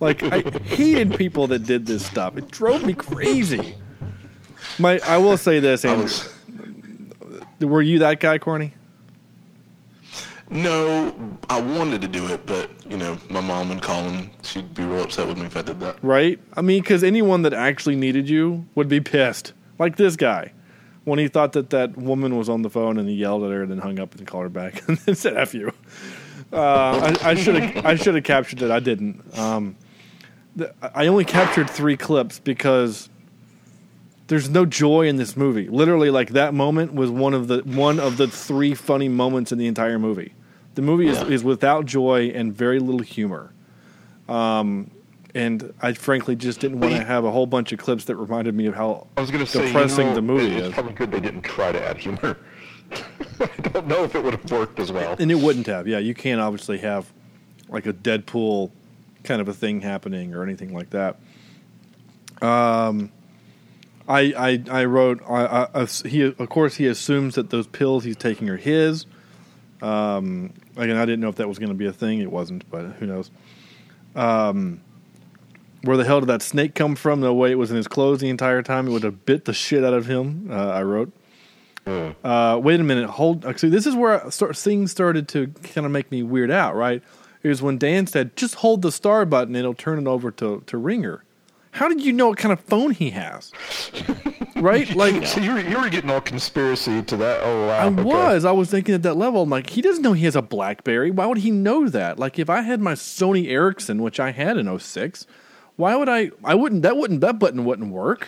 Like I hated people that did this stuff. It drove me crazy. My, I will say this, Andrew. Were you that guy, Corny? No, I wanted to do it, but you know, my mom would call and she'd be real upset with me if I did that. right? I mean, because anyone that actually needed you would be pissed. Like this guy, when he thought that that woman was on the phone and he yelled at her and then hung up and called her back and then said "f you." Uh, I should have I should have captured it. I didn't. Um, I only captured three clips because there's no joy in this movie. Literally, like that moment was one of the one of the three funny moments in the entire movie. The movie is, Yeah. is without joy and very little humor. Um, and I frankly just didn't want to have a whole bunch of clips that reminded me of how I was going to say, you depressing know, the movie It's is. probably good they didn't try to add humor. I don't know if it would have worked as well. and it wouldn't have. Yeah, you can't obviously have like a Deadpool kind of a thing happening or anything like that. Um, I I I wrote I, I, I- he of course he assumes that those pills he's taking are his. Um, again, I didn't know if that was going to be a thing. It wasn't, but who knows? Um, where the hell did that snake come from? No way it was in his clothes the entire time. It would have bit the shit out of him. Uh, I wrote. Uh, wait a minute. Hold. Actually, this is where start, things started to kind of make me weird out. Right? It was when Dan said, "Just hold the star button, and it'll turn it over to to Ringer." How did you know what kind of phone he has? right? Like So you were, you were getting all conspiracy to that. Oh wow! I okay. was. I was thinking at that level. I'm like, he doesn't know he has a BlackBerry. Why would he know that? Like, if I had my Sony Ericsson, which I had in 06, why would I? I wouldn't. That wouldn't. That button wouldn't work.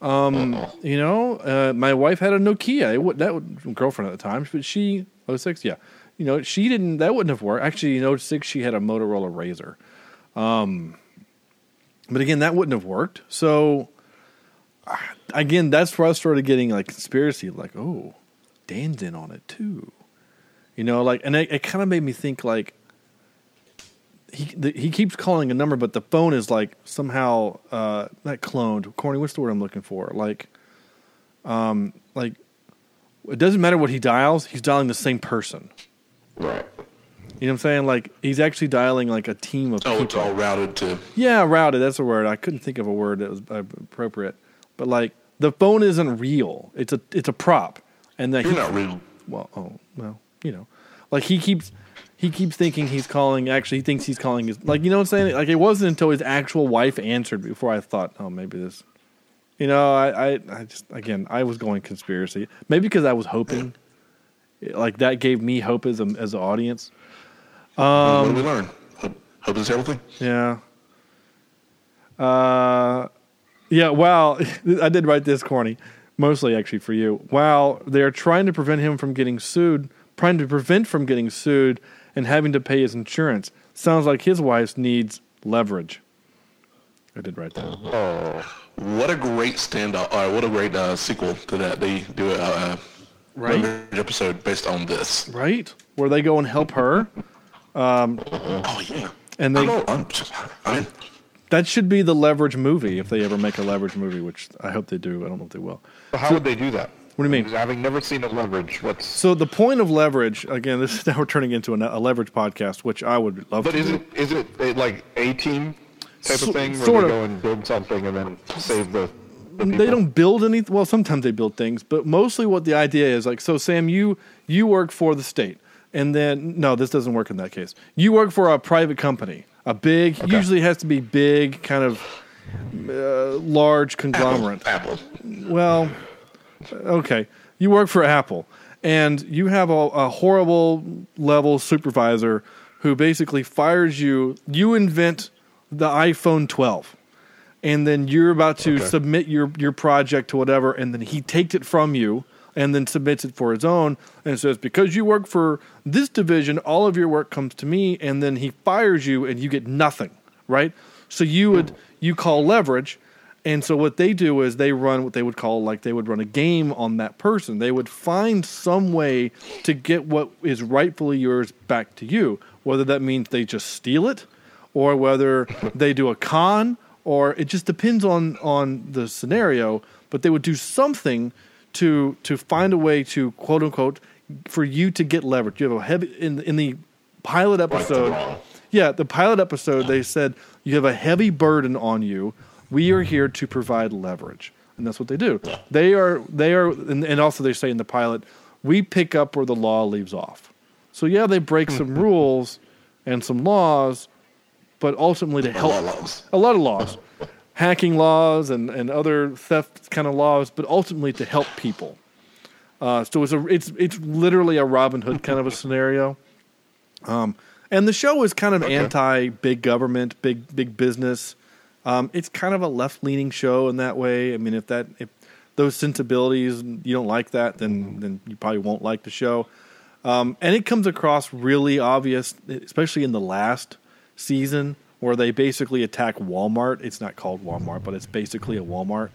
Um, you know, uh, my wife had a Nokia. It would, that would, girlfriend at the time, but she 06, yeah. You know, she didn't. That wouldn't have worked. Actually, in 06, she had a Motorola RAZR. Um, but again, that wouldn't have worked. So again, that's where I started getting like conspiracy, like, oh, Dan's in on it too. You know, like, and it, it kind of made me think like he the, he keeps calling a number, but the phone is like somehow uh, not cloned. Corny, what's the word I'm looking for? Like, um, like it doesn't matter what he dials; he's dialing the same person. Right. You know what I'm saying? Like he's actually dialing like a team of Oh, it's people. all routed to. Yeah, routed. That's a word. I couldn't think of a word that was uh, appropriate. But like the phone isn't real. It's a it's a prop. And that You're he, not real. well, oh well, you know, like he keeps he keeps thinking he's calling. Actually, he thinks he's calling his like you know what I'm saying. Like it wasn't until his actual wife answered before I thought, oh, maybe this. You know, I I, I just again I was going conspiracy. Maybe because I was hoping, like that gave me hope as a as an audience. What did we learn? Hope, hope is everything. Yeah. Uh, yeah. Wow. I did write this corny, mostly actually for you. Wow. They are trying to prevent him from getting sued, trying to prevent from getting sued and having to pay his insurance. Sounds like his wife needs leverage. I did write that. Oh, What a great standout! Uh, what a great uh, sequel to that. They do a uh, Right. episode based on this. Right? Where they go and help her. Oh yeah. And they all, I'm, I'm in. that should be the leverage movie if they ever make a leverage movie, which I hope they do. I don't know if they will. so how would they do that? What do you mean? Having never seen a leverage, what's So the point of leverage, again, this is now we're turning into a, a leverage podcast, which I would love But to is do. it is it like a team type So- of thing where sort they go and build something and then save the? the they don't build any well sometimes they build things but mostly what the idea is like so sam you you work for the state and then no this doesn't work in that case. You work for a private company a big usually has to be big kind of uh, large conglomerate. Apple. well okay. You work for apple and you have a, a horrible level supervisor who basically fires you. You invent the iphone 12 and then you're about to Okay. submit your your project to whatever, and then he takes it from you and then submits it for his own, and says because you work for this division, all of your work comes to me, and then he fires you and you get nothing, right? So you would you call leverage, and so what they do is they run what they would call like they would run a game on that person. They would find some way to get what is rightfully yours back to you, whether that means they just steal it or whether they do a con or it just depends on on the scenario but they would do something to to find a way to quote unquote for you to get leverage. You have a heavy in in the pilot episode yeah the pilot episode they said you have a heavy burden on you. We are here to provide leverage. And that's what they do. They are they are and, and also they say in the pilot we pick up where the law leaves off. So yeah they break some mm-hmm. rules and some laws but ultimately to help lot of laws. a lot of laws, hacking laws and, and other theft kind of laws, but ultimately to help people. Uh, so it's a it's it's literally a Robin Hood kind of a scenario. Um, and the show is kind of anti big government, big big business. Um, it's kind of a left leaning show in that way. I mean, if that if those sensibilities you don't like that, then then you probably won't like the show. Um, and it comes across really obvious, especially in the last season where they basically attack Walmart. It's not called Walmart, but it's basically a Walmart.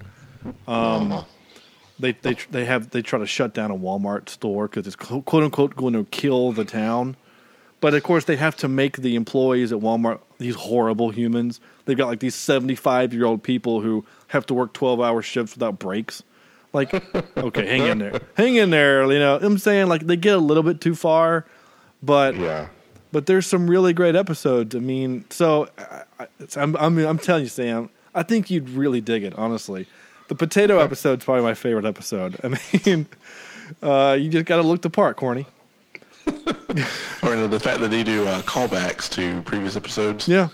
Um, they they they have they try to shut down a Walmart store because it's quote quote unquote going to kill the town. But of course, they have to make the employees at Walmart these horrible humans. They've got like these seventy-five-year-old people who have to work twelve-hour shifts without breaks. Like, okay, hang in there, hang in there. You know, I'm saying like they get a little bit too far, but Yeah. But there's some really great episodes. I mean, so I, it's- I'm, I'm I'm telling you, Sam, I think you'd really dig it. Honestly, the potato episode's probably my favorite episode. I mean, uh, you just got to look the part, corny. Or the fact that they do uh, callbacks to previous episodes Yeah,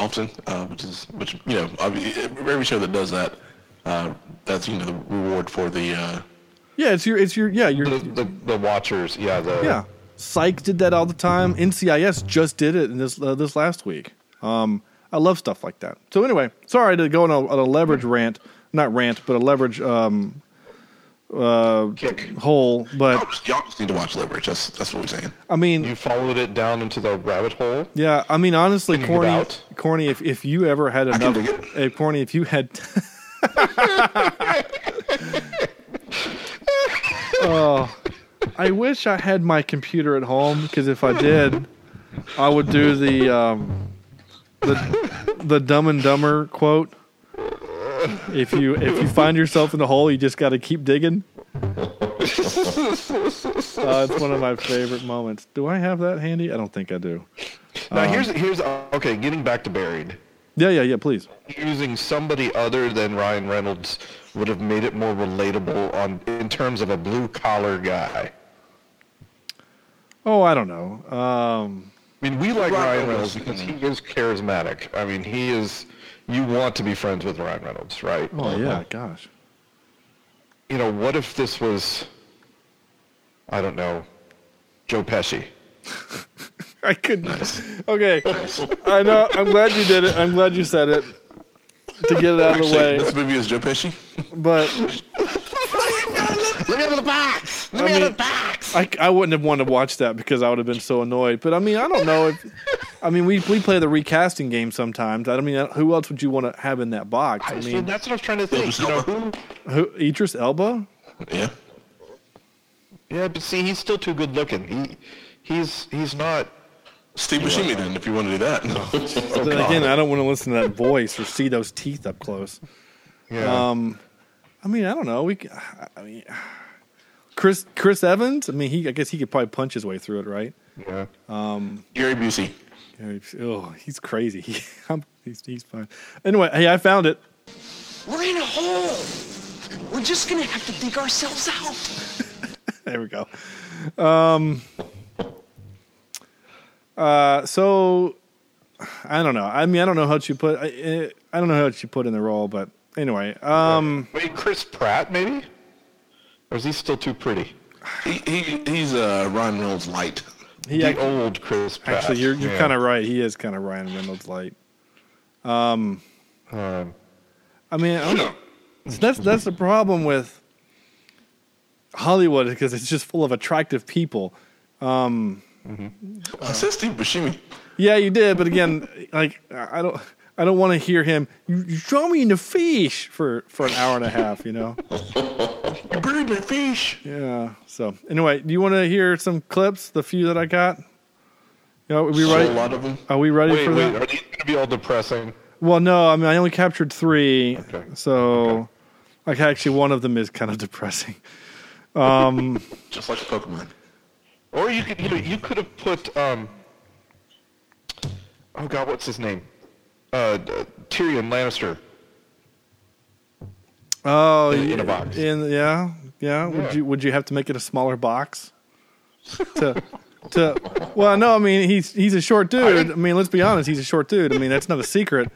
often, uh, which is which you know every show that does that, uh, that's you know the reward for the. Uh, yeah. It's your it's your yeah your The, the, the watchers, yeah, the yeah. Psych did that all the time. NCIS just did it in this uh, this last week. Um, I love stuff like that. So anyway, sorry to go on a, on a leverage rant, not rant, but a leverage um, uh, Kick. hole. But y'all, just, y'all just need to watch Leverage. That's that's what we're saying. I mean, You followed it down into the rabbit hole. Yeah, I mean, honestly, Can corny, out? corny. If if you ever had can enough, dig it. hey, corny, if you had, oh, I wish I had my computer at home because if I did, I would do the um, the the Dumb and Dumber quote. If you if you find yourself in a hole, you just got to keep digging. Uh, it's one of my favorite moments. Do I have that handy? I don't think I do. Now Um, here's here's okay. Getting back to Buried, Yeah, yeah, yeah. Please. using somebody other than Ryan Reynolds would have made it more relatable on in terms of a blue collar guy. Oh, I don't know. Um, I mean, we like Ryan Ryan Reynolds Reynolds, because he is charismatic. I mean, he is. You want to be friends with Ryan Reynolds, right? oh yeah, gosh. You know, what if this was, I don't know, Joe Pesci? I couldn't. Okay, I know. I'm glad you did it. I'm glad you said it to get it out of the Actually, way. this movie is Joe Pesci. But Let me out of the box! Let I me out mean, of the box! I, I wouldn't have wanted to watch that because I would have been so annoyed. But I mean, I don't know if. I mean, we we play the recasting game sometimes. I don't mean, who else would you want to have in that box? I I mean, that's what I was trying to think. You know, who? who, Idris Elba. Yeah. Yeah, but see, he's still too good looking. He, he's he's not. Steve Buscemi then, if you want to do that. But then again, I don't want to listen to that voice or see those teeth up close. Yeah. Um, I mean, I don't know. We, c- I mean, Chris Chris Evans. I mean, he. I guess he could probably punch his way through it, right? yeah. Gary Busey. Yeah, he's- Oh, he's crazy. He, I'm, he's he's fine. Anyway, hey, I found it. We're in a hole. We're just gonna have to dig ourselves out. There we go. Um. Uh. So, I don't know. I mean, I don't know how you put. I, I don't know how you put in the role, but anyway. Um. Wait, Chris Pratt maybe? Or is he still too pretty? He, he he's uh, Ryan Reynolds light. He the act- old Chris Pratt. actually, you're you're Yeah. kind of right. He is kind of Ryan Reynolds light. Um, I mean, I don't know. That's that's the problem with Hollywood because it's just full of attractive people. Um, Mm-hmm. I said Steve Buscemi. yeah, you did, but again, like I don't, I don't want to hear him. You, you saw me in the fish for for an hour and a half. You know. You buried my fish. Yeah. So anyway, do you want to hear some clips? The few that I got. You know, are we So ready? a lot of them. Are we ready wait, for wait. that? Are these going to be all depressing? Well, no. I mean, I only captured three, Okay. so like actually one of them is kind of depressing. Um, Just like Pokemon. Or you could you, know, you could have put um. Oh God, what's his name? Uh, Tyrion Lannister. Oh, In- in a yeah, box. In yeah, yeah. Would you would you have to make it a smaller box? to to well, no. I mean, he's he's a short dude. I mean, let's be honest. He's a short dude. I mean, that's not a secret.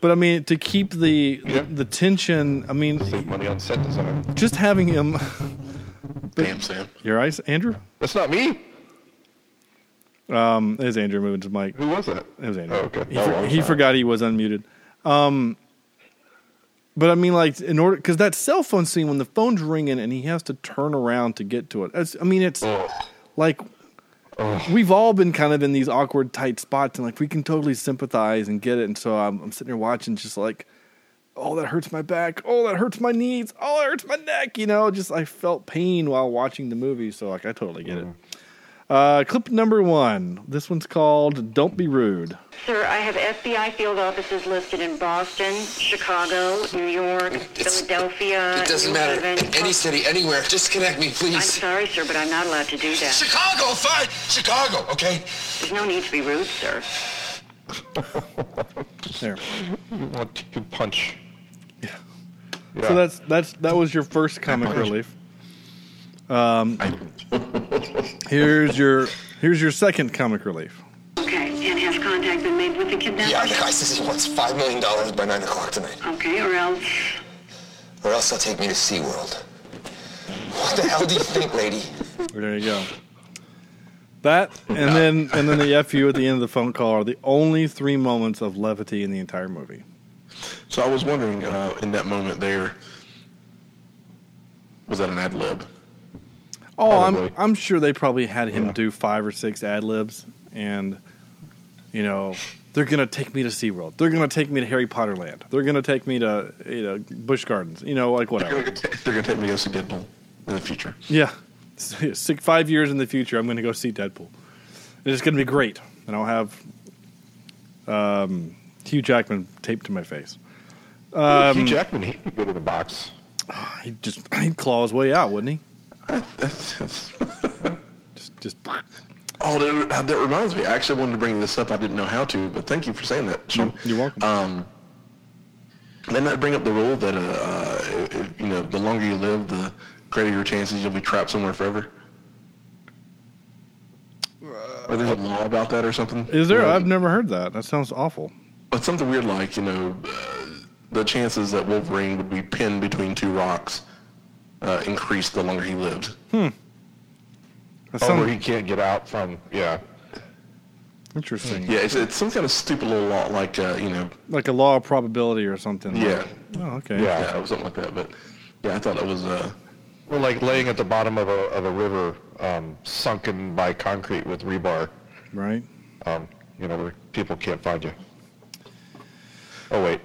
But I mean, to keep the Yeah. the, the tension. I mean, Save money on set design. just having him. Damn, Sam. Your eyes, Andrew. That's not me. Um, it was Andrew moving to Mike. Who was that? It was Andrew. Oh, okay. He, Oh, for- he forgot he was unmuted. Um, but I mean, like, in order because that cell phone scene when the phone's ringing and he has to turn around to get to it. I mean, it's like we've all been kind of in these awkward, tight spots, and like we can totally sympathize and get it. And so I'm, I'm sitting here watching, just like, oh, that hurts my back. Oh, that hurts my knees. Oh, that hurts my neck. You know, just I felt pain while watching the movie. So like, I totally get it. Uh, clip number one. This one's called "Don't Be Rude." Sir, I have FBI field offices listed in Boston, Chicago, New York, It's- Philadelphia, It doesn't New matter. Haven. Any city, anywhere. Disconnect me, please. I'm sorry, sir, but I'm not allowed to do that. Chicago, fine. Chicago, okay? There's no need to be rude, sir. There. You want to punch? Yeah. So that's that's that was your first comic relief. Um, here's your here's your second comic relief. Okay, and has contact been made with the kidnapper? Yeah, the guy says he wants $5 million by 9 o'clock tonight. Okay, or else Or else he'll take me to SeaWorld. What the hell do you think, lady? There you go. That and then and then the fu at the end of the phone call are the only three moments of levity in the entire movie. So I was wondering, uh, in that moment there, was that an ad lib? Oh, I'm I'm sure they probably had him do five or six ad libs, and you know they're gonna take me to SeaWorld. They're gonna take me to Harry Potter Land. They're gonna take me to you know Busch Gardens. You know, like They're whatever. gonna, they're gonna take me to see Deadpool in the future. Yeah, six five years in the future, I'm gonna go see Deadpool. And It's gonna be great, and I'll have um, Hugh Jackman taped to my face. Hugh Jackman, he'd be good in the box. He'd just he'd claw his way out, wouldn't he? Just, just Oh, that, that reminds me. I actually wanted to bring this up. I didn't know how to, but thank you for saying that, Sean. you're welcome. Um, didn't that bring up the rule that, uh, uh, you know, the longer you live, the greater your chances you'll be trapped somewhere forever? Or there's a law about that or something? is there? Where- I've never heard that. That sounds awful. But something weird like, you know, uh, the chances that Wolverine would be pinned between two rocks uh, increased the longer he lived. That Oh, sounds where he can't get out from, yeah. interesting. Yeah, it's, it's some kind of stupid little law, like, uh, you know, Like a law of probability or something. like- yeah. Oh, okay. Yeah. Yeah, it was something like that. But yeah, I thought it was, uh, Or like laying at the bottom of a, of a river, um, sunken by concrete with rebar, Right. um, you know, where people can't find you. Oh, wait.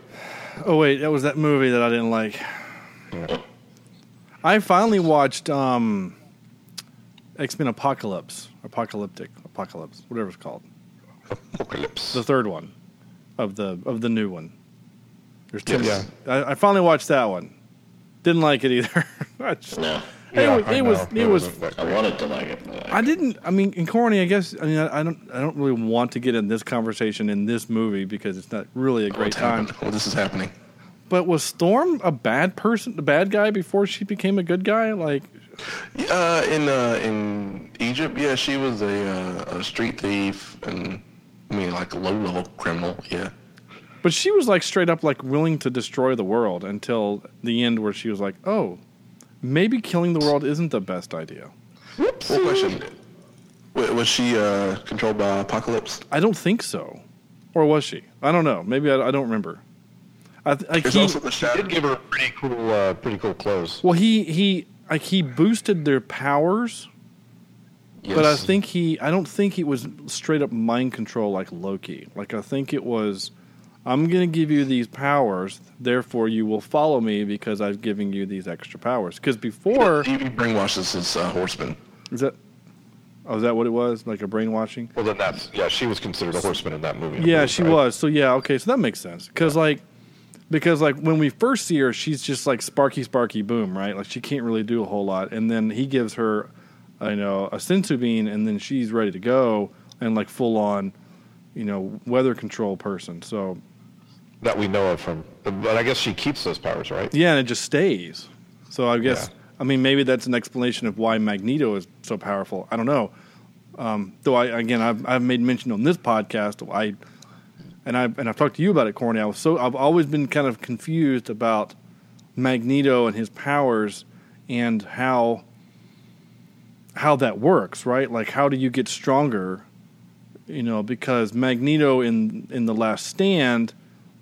Oh wait, that was that movie that I didn't like. Yeah. I finally watched um, X Men Apocalypse, Apocalyptic, Apocalypse, whatever it's called, Apocalypse. the third one of the of the new one. There's two. Yes. I, I finally watched that one. Didn't like it either. I just- No. it Yeah, was I it was know. it was. wasn't I wanted to like it. but I didn't. I mean, in corny, I guess. I mean, I, I don't. I don't really want to get in this conversation in this movie because it's not really a great what's time. happened? Well, this is happening. But was Storm a bad person, a bad guy before she became a good guy? Like, Uh, in uh, in Egypt, yeah, she was a, uh, a street thief and I mean like a low level criminal. Yeah, but she was like straight up like willing to destroy the world until the end, where she was like, "Oh, maybe killing the world isn't the best idea." What question? Was she uh, controlled by Apocalypse? I don't think so, or was she? I don't know. Maybe I, I don't remember. I, th- like There's he, also the Did give her pretty cool, uh, pretty cool clothes. well, he he like he boosted their powers, Yes. but I think he I don't think it was straight up mind control like Loki. Like I think it was. I'm going to give you these powers, therefore you will follow me because I've given you these extra powers. Because before, he, he brainwashes his uh, horseman. Is that? Oh, is that what it was? Like a brainwashing? Well, then that's, yeah, she was considered a horseman in that movie. Yeah, believe, she right? was. So yeah, okay, so that makes sense. Because like, because like when we first see her, she's just like Sparky, Sparky, boom, right? Like she can't really do a whole lot, and then he gives her, you know, a senzu bean, and then she's ready to go and like full on, you know, weather control person. So That we know of from, but I guess she keeps those powers, right? yeah, and it just stays. So I guess Yeah. I mean maybe that's an explanation of why Magneto is so powerful. I don't know. Um, though I again I've I've made mention on this podcast I and I and I've talked to you about it, Corny. I was so I've always been kind of confused about Magneto and his powers and how how that works, right? Like how do you get stronger? You know, because Magneto in in the Last Stand,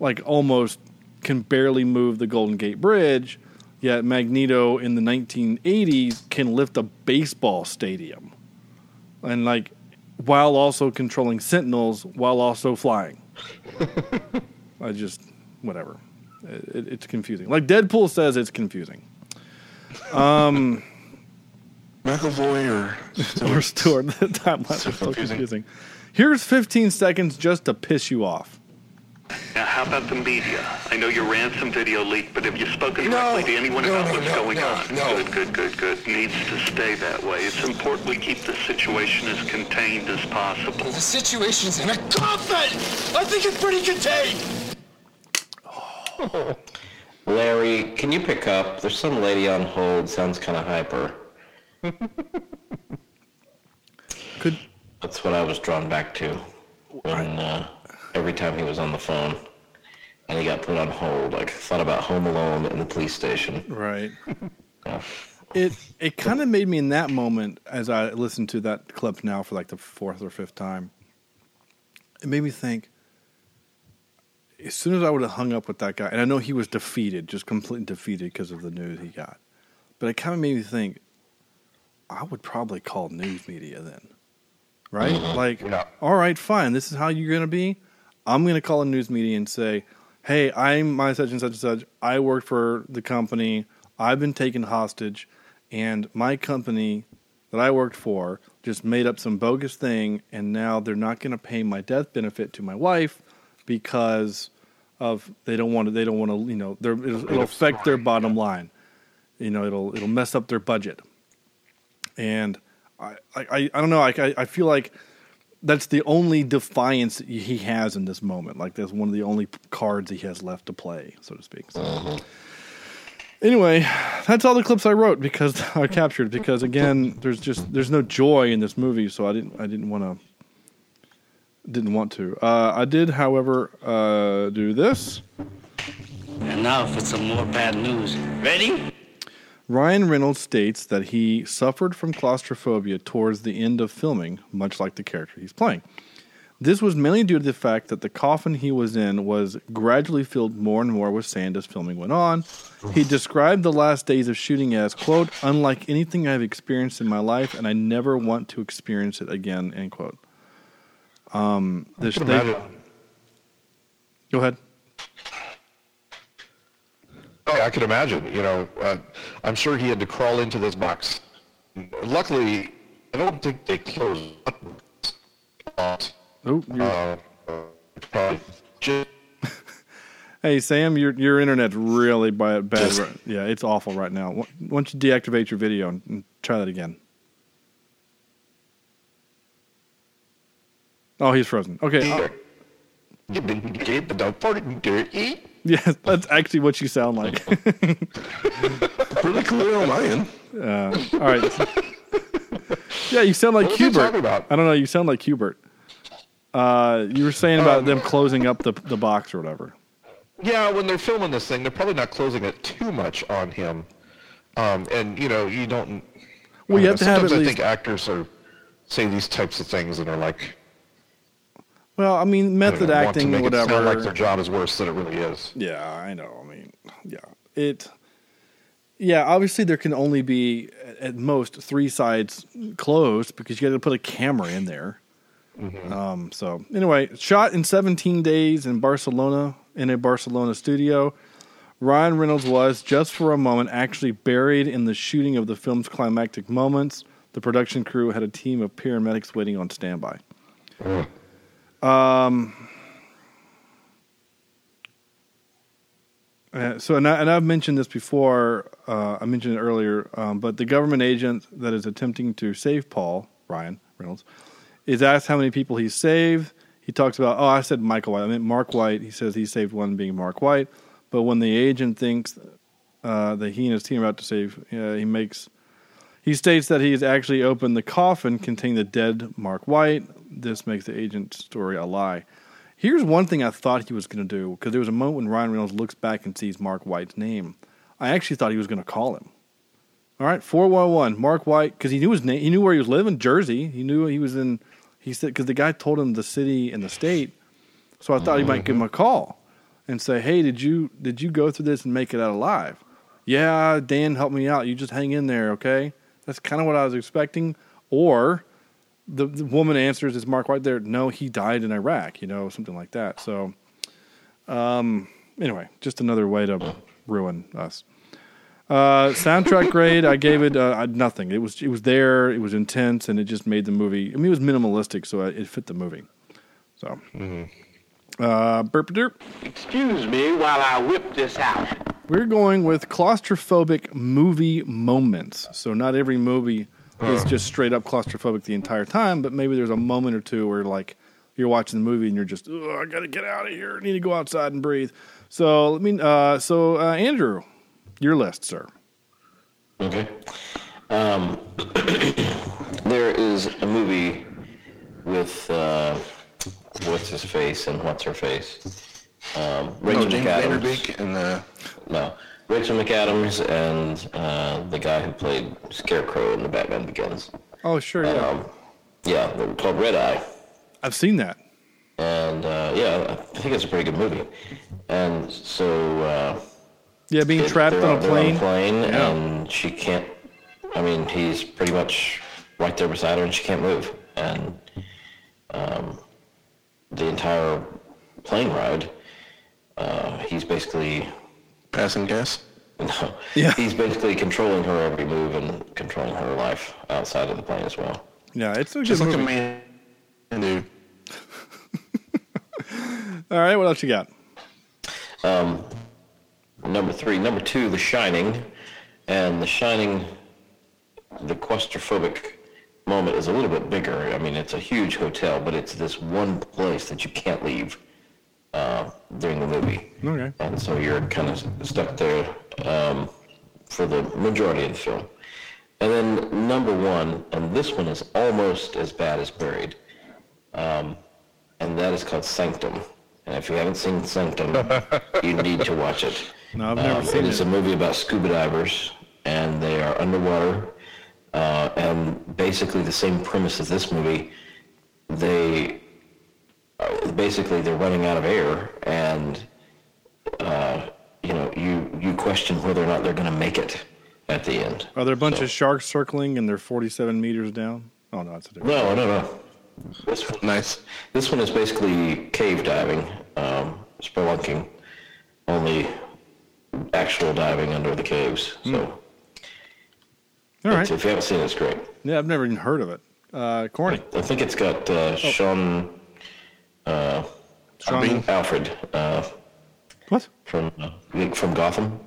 like almost can barely move the Golden Gate Bridge, yet Magneto in the 1980s can lift a baseball stadium, and like while also controlling Sentinels while also flying. I just whatever. It, it's confusing. Like Deadpool says, it's confusing. Um, McAvoy or or Stewart, the timeline is So so confusing. confusing. Here's 15 seconds just to piss you off. Now, how about the media? I know your ransom video leaked, but have you spoken No, directly to anyone no, about no, what's no, going no, on? no. Good, good, good, good. Needs to stay that way. It's important we keep the situation as contained as possible. The situation's in a coffin! I think it's pretty contained! Larry, can you pick up? There's some lady on hold. Sounds kind of hyper. Could That's what I was drawn back to when uh, every time he was on the phone and he got put on hold. Like thought about Home Alone in the police station. right. Yeah. It it kind of made me in that moment as I listened to that clip now for like the fourth or fifth time. It made me think. As soon as I would have hung up with that guy, and I know he was defeated, just completely defeated because of the news he got, but it kind of made me think. I would probably call news media then, right? Mm-hmm. Like, Yeah. all right, fine. This is how you're going to be. I'm going to call a news media and say, "Hey, I'm my such and such and such. I work for the company. I've been taken hostage, and my company that I worked for just made up some bogus thing, and now they're not going to pay my death benefit to my wife because of they don't want to. They don't want to. You know, it'll, it'll affect their bottom line. You know, it'll it'll mess up their budget. and I I, I don't know. I I feel like that's the only defiance he has in this moment. Like that's one of the only cards he has left to play, so to speak. So. Anyway, that's all the clips I wrote because I captured because again, there's just there's no joy in this movie, so I didn't I didn't want to didn't want to. Uh, I did, however, uh, do this. And now for some more bad news. Ready? Ryan Reynolds states that he suffered from claustrophobia towards the end of filming, much like the character he's playing. This was mainly due to the fact that the coffin he was in was gradually filled more and more with sand as filming went on. He described the last days of shooting as, quote, unlike anything I've experienced in my life, and I never want to experience it again, end quote. Um, this they- Go ahead. Oh, I can imagine. You know, uh, I'm sure he had to crawl into this box. Luckily, I don't think they closed. Oh, uh, just Hey Sam, your your internet's really bad. bad right- yeah, it's awful right now. Why don't you deactivate your video and, and try that again? Oh, he's frozen. Okay. uh, yes, that's actually what you sound like. Pretty clear on my end. Uh, all right. yeah, you sound like What I Hubert. talking about? I don't know. You sound like Hubert. Uh, you were saying about Um, them closing up the the box or whatever. Yeah, when they're filming this thing, they're probably not closing it too much on him. Um, and you know, you don't. Well, you I have to know, have sometimes at I least- think actors are say these types of things and are like Well, I mean, I method want acting, to make whatever. It sound like their job is worse than it really is. Yeah, I know. I mean, yeah, it. Yeah, obviously there can only be at- most three sides closed because you got to put a camera in there. Um, so anyway, shot in 17 days in Barcelona in a Barcelona studio. Ryan Reynolds was just for a moment actually buried in the shooting of the film's climactic moments. The production crew had a team of paramedics waiting on standby. Um, Uh, so, and, I, and I've mentioned this before. Uh, I mentioned it earlier, um, but the government agent that is attempting to save Paul Ryan Reynolds is asked how many people he saved. He talks about, oh, I said Michael White. I meant Mark White. He says he saved one, being Mark White. But when the agent thinks uh, that he and his team are about to save, uh, he makes he states that he has actually opened the coffin containing the dead Mark White. This makes the agent story a lie. Here's one thing I thought he was going to do because there was a moment when Ryan Reynolds looks back and sees Mark White's name. I actually thought he was going to call him. All right, four one one, Mark White, because he knew his name. He knew where he was living, Jersey. He knew he was in. He said because the guy told him the city and the state, so I thought he might give him a call and say, "Hey, did you did you go through this and make it out alive?" Yeah, Dan help me out. You just hang in there, okay? That's kind of what I was expecting. Or the, the woman answers, "Is Mark White there?" No, he died in Iraq. You know, something like that. So, um, anyway, just another way to ruin us. Uh, soundtrack grade, I gave it uh, nothing. It was it was there. It was intense, and it just made the movie. I mean, it was minimalistic, so it fit the movie. So, uh, burp derp. Excuse me while I whip this out. We're going with claustrophobic movie moments. So not every movie is just straight up claustrophobic the entire time, but maybe there's a moment or two where like you're watching the movie and you're just, oh, I gotta get out of here. I need to go outside and breathe. So let me. Uh, so uh, Andrew, your list, sir. Okay. Um, there is a movie with uh, what's his face and what's her face. Um, Rachel Oh, James McAdams. Vanderbeek and uh, No, Rachel McAdams and uh, the guy who played Scarecrow in the Batman Begins. Oh, sure, yeah. Um, yeah, they're called Red Eye. I've seen that. And uh, yeah, I think it's a pretty good movie. And so uh, Yeah, being they- trapped they're on a plane. plane, Yeah. and she can't. I mean, he's pretty much right there beside her, and she can't move. And um, the entire plane ride, uh, he's basically passing gas. No, Yeah. he's basically controlling her every move and controlling her life outside of the plane as well. Yeah, it's a good Just like a man, dude. All right, what else you got? Um, number three, number two, The Shining, and The Shining the claustrophobic moment is a little bit bigger. I mean, it's a huge hotel, but it's this one place that you can't leave uh, during the movie. Okay. And so you're kind of stuck there um, for the majority of the film. And then number one, and this one is almost as bad as Buried, um, and that is called Sanctum. And if you haven't seen Sanctum, you need to watch it. No, I've never Um, seen It is a movie about scuba divers, and they are underwater. Uh, and basically the same premise as this movie. They basically they're running out of air, and uh, you know you you question whether or not they're going to make it at the end. Are there a bunch of sharks circling and they're 47 meters down? Oh, no, that's a different. No, no, no. This one, nice. This one is basically cave diving, um, spelunking, only actual diving under the caves. So, Hmm. All right. if you haven't seen it, it's great. Yeah, I've never even heard of it. Uh, Corny. I think it's got uh, Sean, uh, Sean Bean? Alfred. Uh, what? From uh, from Gotham.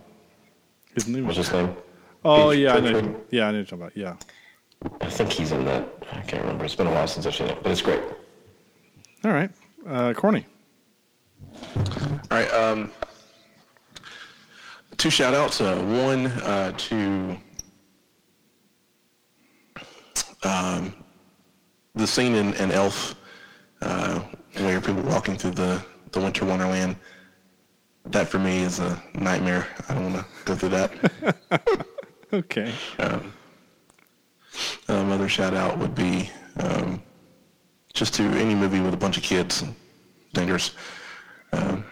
His name What's his name? Oh, Pete yeah, I know. Pritchard. Yeah, I know what you're talking about. Yeah. I think he's in that. I can't remember. It's been a while since I've seen it, but it's great. All right. Uh, Corny. All right. Um, two shout outs. Uh, one uh, to um, the scene in, in Elf uh, where people walking through the, the winter wonderland. That for me is a nightmare. I don't want to go through that. Okay. Um, another shout out would be um, just to any movie with a bunch of kids. Dangerous. Um,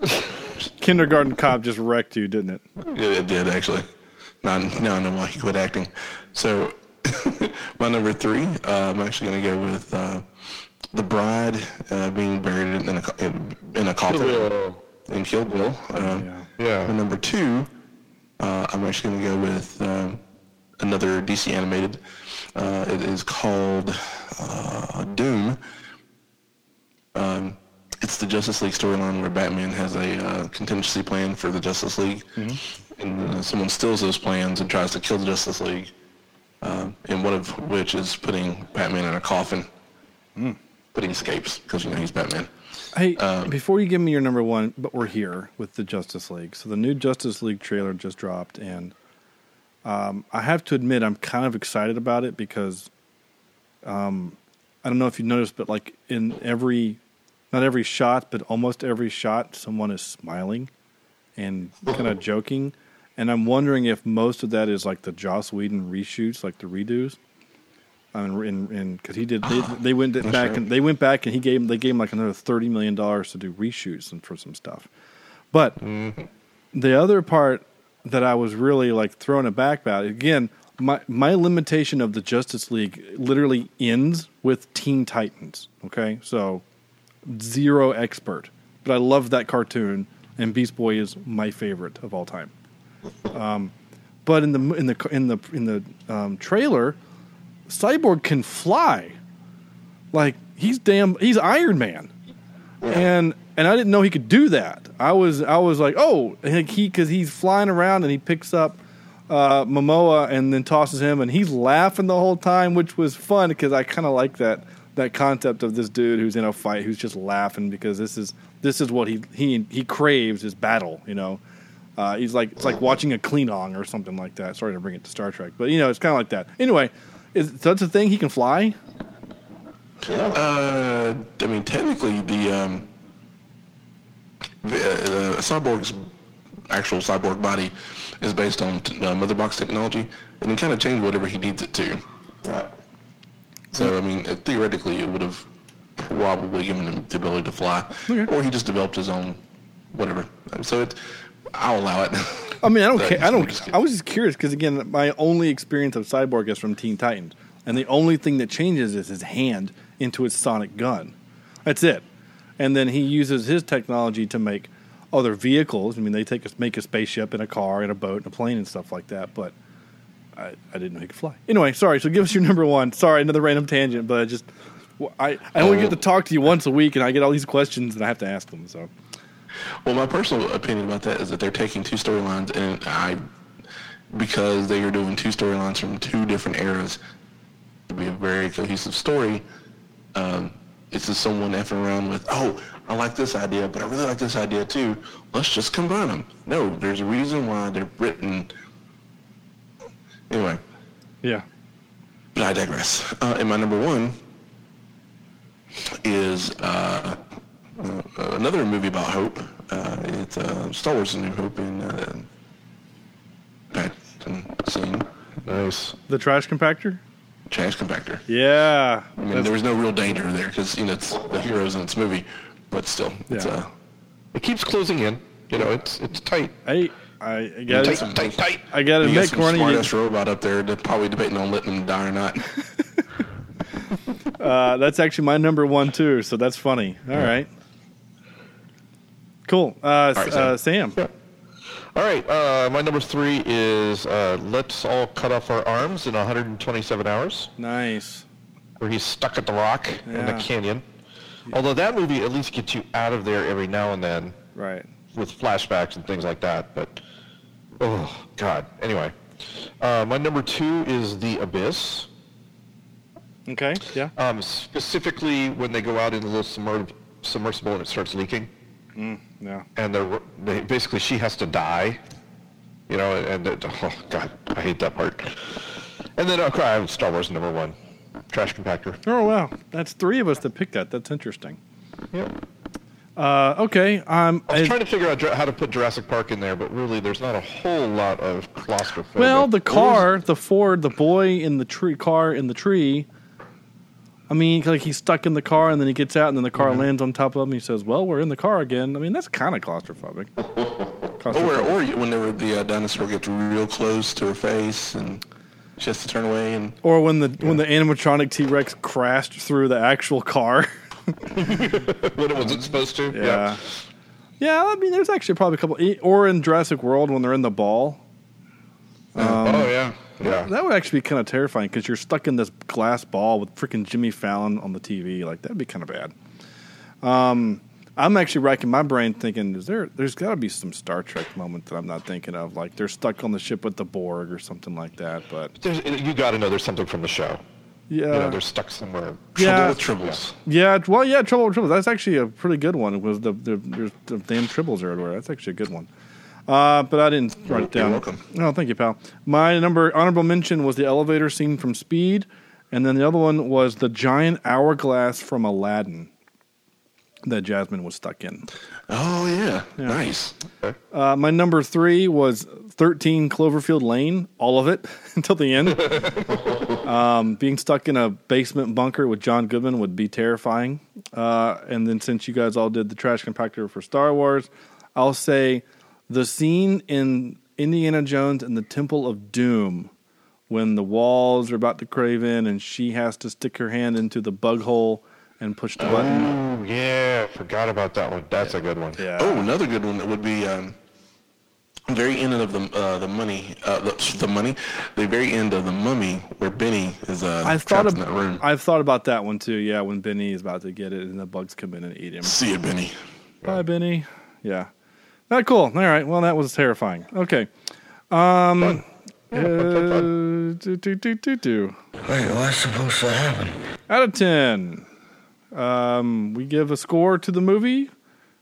Kindergarten Cop just wrecked you, didn't it? Yeah, it did actually. Now, now I know why he quit acting. So, my number three, uh, I'm actually going to go with uh, the bride uh, being buried in a in, in a coffin Kill in Kill Bill. Um, Yeah. And number two, uh, I'm actually going to go with um, another DC animated. Uh, it is called uh, Doom. Um, it's the Justice League storyline where Batman has a uh, contingency plan for the Justice League, and uh, someone steals those plans and tries to kill the Justice League. Um, and one of which is putting Batman in a coffin, but he escapes because you know he's Batman. Hey, before you give me your number one, but we're here with the Justice League. So the new Justice League trailer just dropped, and um, I have to admit I'm kind of excited about it because um, I don't know if you noticed, but like in every, not every shot, but almost every shot, someone is smiling and kind of joking, and I'm wondering if most of that is like the Joss Whedon reshoots, like the redos. I mean, and because he did, they, they went back right. and they went back and he gave they gave him like another thirty million dollars to do reshoots and for some stuff. But the other part that I was really like throwing thrown aback about again, my my limitation of the Justice League literally ends with Teen Titans. Okay, so zero expert, but I love that cartoon, and Beast Boy is my favorite of all time. Um, but in the in the in the in the um, trailer, Cyborg can fly. Like he's damn he's Iron Man. And and I didn't know he could do that. I was I was like, "Oh, he cuz he's flying around and he picks up uh, Momoa and then tosses him and he's laughing the whole time, which was fun because I kind of like that that concept of this dude who's in a fight who's just laughing because this is this is what he he he craves is battle, you know. Uh, he's like it's like watching a Klingon or something like that. Sorry to bring it to Star Trek, but you know it's kind of like that. Anyway, is that's a thing he can fly? Uh, I mean, technically, the um, the, uh, cyborg's actual cyborg body is based on t- uh, mother box technology, and he kind of changed whatever he needs it to. Right. So, I mean, uh, theoretically, it would have probably given him the ability to fly, or he just developed his own whatever. So, it, I'll allow it. I mean, I don't care. I don't. I was just curious because again, my only experience of Cyborg is from Teen Titans, and the only thing that changes is his hand into his sonic gun. That's it. And then he uses his technology to make other vehicles. I mean, they take a, make a spaceship and a car and a boat and a plane and stuff like that. But I, I didn't know he could fly. Anyway, sorry. So give us your number one. Sorry, another random tangent, but I just I I only get to talk to you once a week, and I get all these questions, and I have to ask them. So Well, my personal opinion about that is that they're taking two storylines, and I because they are doing two storylines from two different eras to be a very cohesive story. Um, it's just someone effing around with, oh, I like this idea, but I really like this idea too. Let's just combine them. No, there's a reason why they're written. Anyway, Yeah. but I digress. Uh, and my number one is uh, uh, another movie about hope. Uh, it's uh, Star Wars: A New Hope in uh, scene. Nice. The trash compactor? Trash compactor. Yeah. I mean, there was no real danger there because you know it's the heroes in this movie, but still, it's Yeah. uh, It keeps closing in. You know, it's it's tight. I I, I got Tight, tight, tight. I got to you got admit, some Corny, smart you- ass robot up there that's probably debating on letting them die or not. uh, that's actually my number one too. So that's funny. All right. Cool. Uh, right, uh, Sam. All right, uh, my number three is uh, Let's All Cut Off Our Arms in 127 Hours, Nice. where he's stuck at the rock in the Yeah. canyon. Although that movie at least gets you out of there every now and then Right. with flashbacks and things like that. But, oh, God. Anyway, uh, my number two is The Abyss. Okay. Yeah. Um, specifically when they go out in the little submer- submersible and it starts leaking. Mm, yeah. and they're, they basically she has to die, you know, and it, oh god, I hate that part. And then okay, I have Star Wars number one, trash compactor. Oh wow, that's three of us that picked that. That's interesting. Yeah. Uh, okay. Um, I was trying to figure out how to put Jurassic Park in there, but really, there's not a whole lot of claustrophobic. well, the car, the Ford, the boy in the tree, car in the tree. I mean, like he's stuck in the car, and then he gets out, and then the car lands on top of him. He says, "Well, we're in the car again." I mean, that's kind of claustrophobic. or, Claustrophobic. or you- whenever the uh, dinosaur gets real close to her face and she has to turn away and Or when the when the animatronic T Rex crashed through the actual car. when it wasn't supposed to. Yeah. Yeah, I mean, there's actually probably a couple. Or in Jurassic World when they're in the ball. Um, oh yeah. Yeah. That would actually be kind of terrifying because you're stuck in this glass ball with freaking Jimmy Fallon on the TV. Like that'd be kind of bad. Um, I'm actually racking my brain thinking, is there? There's got to be some Star Trek moment that I'm not thinking of. Like they're stuck on the ship with the Borg or something like that. But There's, you got to know there's something from the show. yeah, You know, they're stuck somewhere. Yeah. trouble with tribbles. Yeah, well, yeah, Trouble with Tribbles. That's actually a pretty good one. It was the the, there's the damn tribbles are everywhere. That's actually a good one. Uh, but I didn't write it down. welcome. Oh, thank you, pal. My number honorable mention was the elevator scene from Speed, and then the other one was the giant hourglass from Aladdin that Jasmine was stuck in. Oh yeah, nice. Uh, my number three was 13 Cloverfield Lane, all of it until the end. um, being stuck in a basement bunker with John Goodman would be terrifying. Uh, and then since you guys all did the trash compactor for Star Wars, I'll say the scene in Indiana Jones and the Temple of Doom when the walls are about to crave in and she has to stick her hand into the bug hole and push the button. Oh yeah, forgot about that one. That's a good one. Yeah. Oh, another good one that would be um, very end of the uh, the money, uh, the, the money, the very end of the mummy where Benny is uh, I've thought trapped of, in that room. I've thought about that one too. Yeah, when Benny is about to get it and the bugs come in and eat him. See you, Benny. Bye, Benny. Yeah. Ah, cool. All right. Well, that was terrifying. Okay. Um. uh, do, do, do, do, do. Wait, what's supposed to happen? Out of ten, um, we give a score to the movie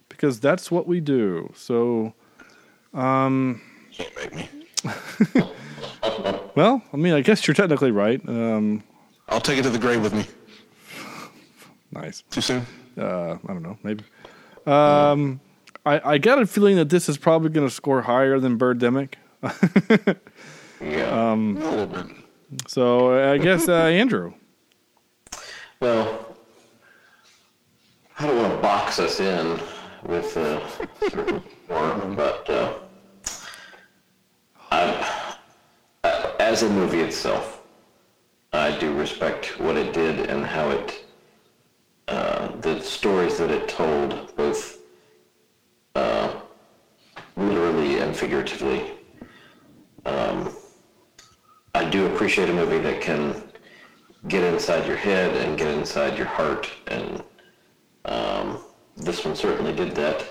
because that's what we do. So, um, Can't make me. well, I mean, I guess you're technically right. Um, I'll take it to the grave with me. nice. Too soon? Uh, I don't know. Maybe. Um, I, I got a feeling that this is probably going to score higher than Birdemic. Yeah. Um, A little bit. so I guess uh, Andrew. Well, I don't want to box us in with uh, certain form, but uh, I, as a movie itself, I do respect what it did and how it, uh, the stories that it told, both and figuratively. Um, I do appreciate a movie that can get inside your head and get inside your heart, and um, this one certainly did that.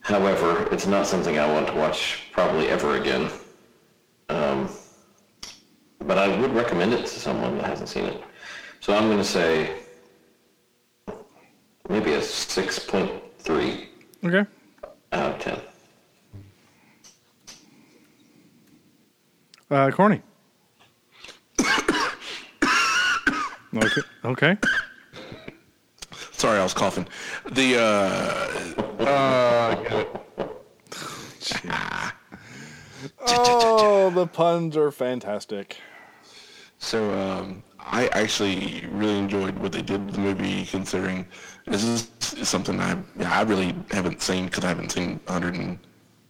However, it's not something I want to watch probably ever again. Um, but I would recommend it to someone that hasn't seen it. So I'm going to say maybe a 6.3 Okay. out of 10. Uh, Corny. okay. Okay. Sorry, I was coughing. The uh, uh, Oh, the puns are fantastic. So um, I actually really enjoyed what they did with the movie, considering this is something I yeah, I really haven't seen because I haven't seen 100 and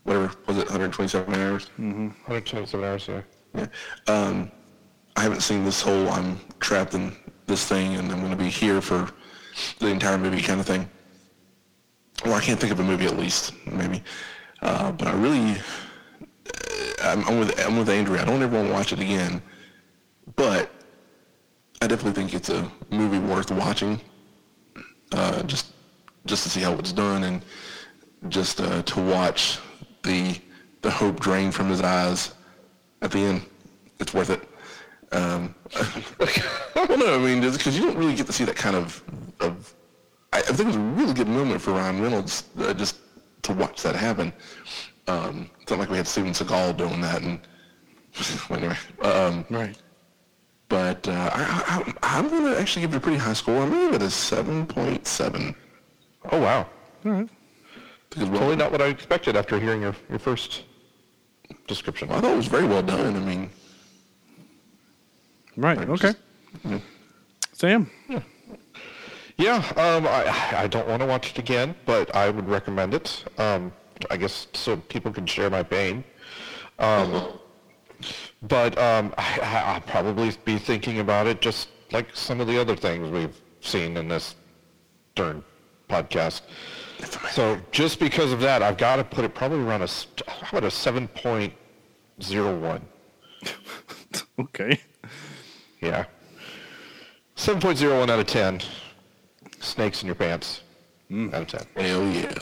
whatever was it 127 hours. Mm-hmm. 127 hours, yeah. Yeah. Um, I haven't seen this whole I'm trapped in this thing and I'm going to be here for the entire movie kind of thing. Well, I can't think of a movie at least, maybe. Uh, but I really, uh, I'm, I'm with I'm with Andrew. I don't ever want to watch it again, but I definitely think it's a movie worth watching. Uh, just just to see how it's done and just uh, to watch the the hope drain from his eyes at the end. It's worth it. Um, well, no, I mean, because you don't really get to see that kind of. of I, I think it was a really good moment for Ryan Reynolds uh, just to watch that happen. Um, it's not like we had Steven Seagal doing that, and anyway. Um, right. But uh, I, I, I'm going to actually give it a pretty high score. I'm going to give it a seven point seven. Oh wow! All right. Totally not what I expected after hearing your, your first description. I thought it was very well done. I mean, Right. Okay. Sam. Yeah. Yeah. Um, I I don't want to watch it again, but I would recommend it. Um, I guess so people can share my pain. Um, but um, I, I- I'll probably be thinking about it just like some of the other things we've seen in this darn podcast. So just because of that, I've got to put it probably around a how about a seven point zero one. Okay. Yeah. Seven point zero one out of ten. Snakes in your pants. Out of ten. Hell yeah.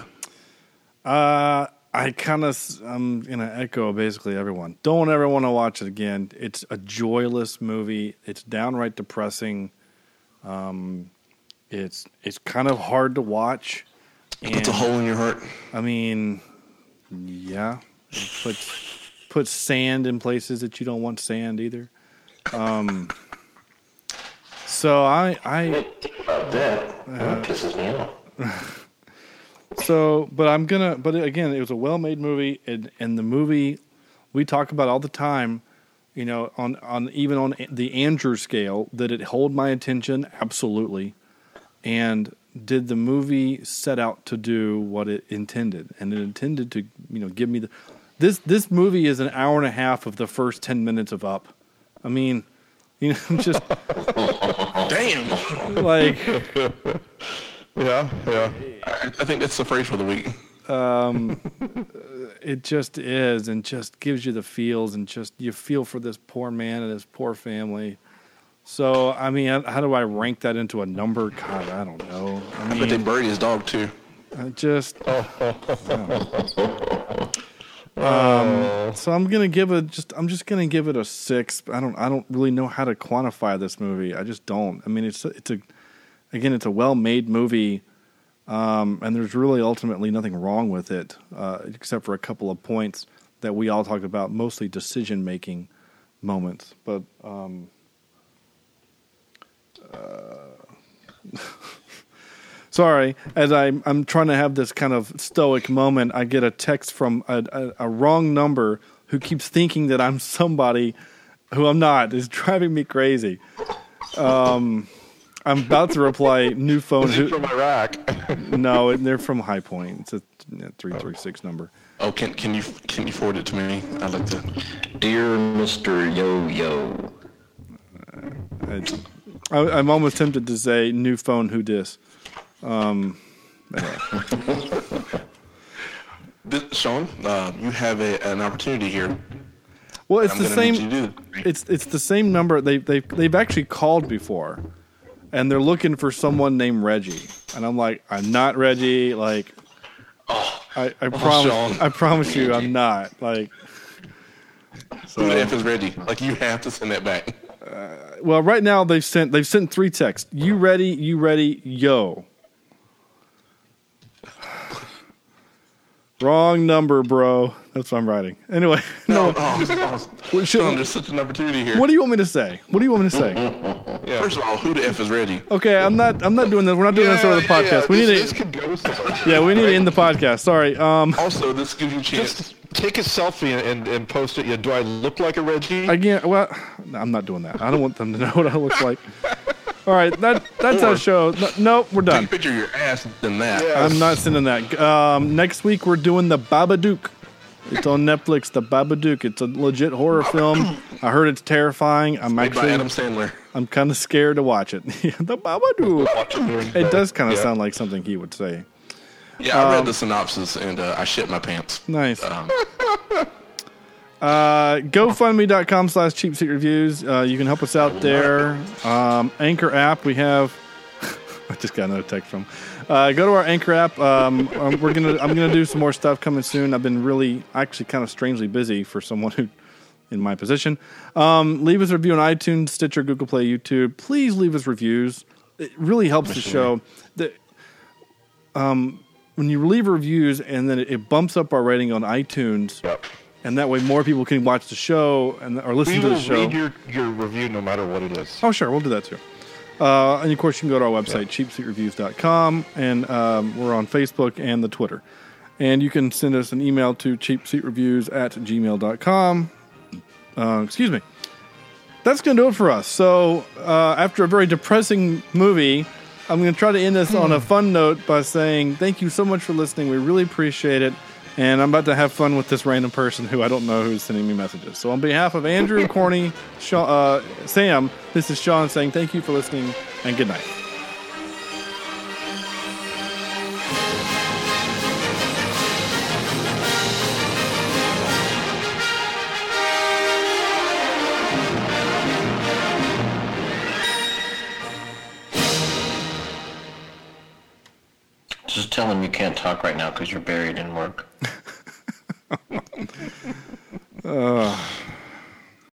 Uh, I kind of I'm gonna echo basically everyone. Don't ever want to watch it again. It's a joyless movie. It's downright depressing. Um, it's it's kind of hard to watch. It Puts a hole in your heart. I mean, yeah, it puts puts sand in places that you don't want sand either. Um, so I I About that, Uh, that pisses me off. So, but I'm gonna. But again, it was a well-made movie, and and the movie we talk about all the time. You know, on on even on the Andrew scale, that it hold my attention absolutely. And did the movie set out to do what it intended? And it intended to, you know, give me the this this movie is an hour and a half of the first ten minutes of Up. I mean, you know, just Damn. like Yeah, yeah. I, I think that's the phrase for the week. um, it just is, and just gives you the feels, and just you feel for this poor man and his poor family. So, I mean, how do I rank that into a number? God, I don't know. I I bet they mean, buried his dog too. I just. Um, so I'm gonna give it just. I'm just gonna give it a six. I don't. I don't really know how to quantify this movie. I just don't. I mean, it's it's a. Again, it's a well-made movie, um, and there's really ultimately nothing wrong with it, uh, except for a couple of points that we all talked about, mostly decision-making moments. But um, uh, sorry, as I'm I'm trying to have this kind of stoic moment, I get a text from a, a, a wrong number who keeps thinking that I'm somebody who I'm not. It's driving me crazy. Um, I'm about to reply new phone. Is he from Iraq? no, they're from High Point. It's a three three six number. Oh, can can you can you forward it to me? I'd like to. Dear Mr. Yo Yo. I, I, I'm almost tempted to say new phone. Who dis? Um, anyway. This, Sean, uh, you have a, an opportunity here. Well, it's the same. you to do It's it's the same number. They they they've actually called before, and they're looking for someone named Reggie. And I'm like, I'm not Reggie. Like, I I oh, promise Sean. I promise you, I'm not. Like, Who the F is Reggie? Like, you have to send that back. Well, right now they've sent they've sent three texts. You ready? You ready? Yo. Wrong number, bro. That's what I'm writing. Anyway, No, no. oh, oh, Sean, there's such an opportunity here. What do you want me to say? What do you want me to say? yeah. First of all, who the f is ready? Okay, I'm not. I'm not doing this. We're not doing this over the Yeah, podcast. yeah, we need to. this could go somewhere. Yeah, we need to end the podcast. Sorry. Um, Also, this gives you a chance. Just take a selfie and, and, and post it. Yeah, do I look like a Reggie? again, well, I'm not doing that. I don't want them to know what I look like. All right, that that's our show. No, nope, we're Take done. a picture of your ass than that. I'm not sending that. Um, next week we're doing the Babadook. It's on Netflix. The Babadook. It's a legit horror film. I heard it's terrifying. I'm Made by actually. Adam Sandler. I'm kind of scared to watch it. the Babadook. It during It bed. does kind of Yeah. sound like something he would say. Yeah, I Um, read the synopsis and uh, I shit my pants. Nice. Um, Uh, GoFundMe.com slash cheap seat reviews. Uh, you can help us out there. Um, Anchor app, we have. I just got another text from. Uh, go to our Anchor app. Um, um, we're gonna. I'm gonna do some more stuff coming soon. I've been really, actually, kind of strangely busy for someone who, in my position. Um, leave us a review on iTunes, Stitcher, Google Play, YouTube. Please leave us reviews. It really helps the show. That, um, when you leave reviews and then it, it bumps up our rating on iTunes, Yep. And that way more people can watch the show and or listen We to the show. read your, your review no matter what it is. Oh, sure, we'll do that too. Uh, and of course, you can go to our website, cheapseatreviews.com, and um, we're on Facebook and the Twitter. And you can send us an email to cheapseatreviews at gmail.com. Uh, excuse me. That's going to do it for us. So, uh, after a very depressing movie, I'm going to try to end this on a fun note by saying thank you so much for listening. We really appreciate it. And I'm about to have fun with this random person who I don't know who's sending me messages. So, on behalf of Andrew, Corny, Sha uh, Sam, this is Sean saying thank you for listening and good night. Tell him you can't talk right now because you're buried in work.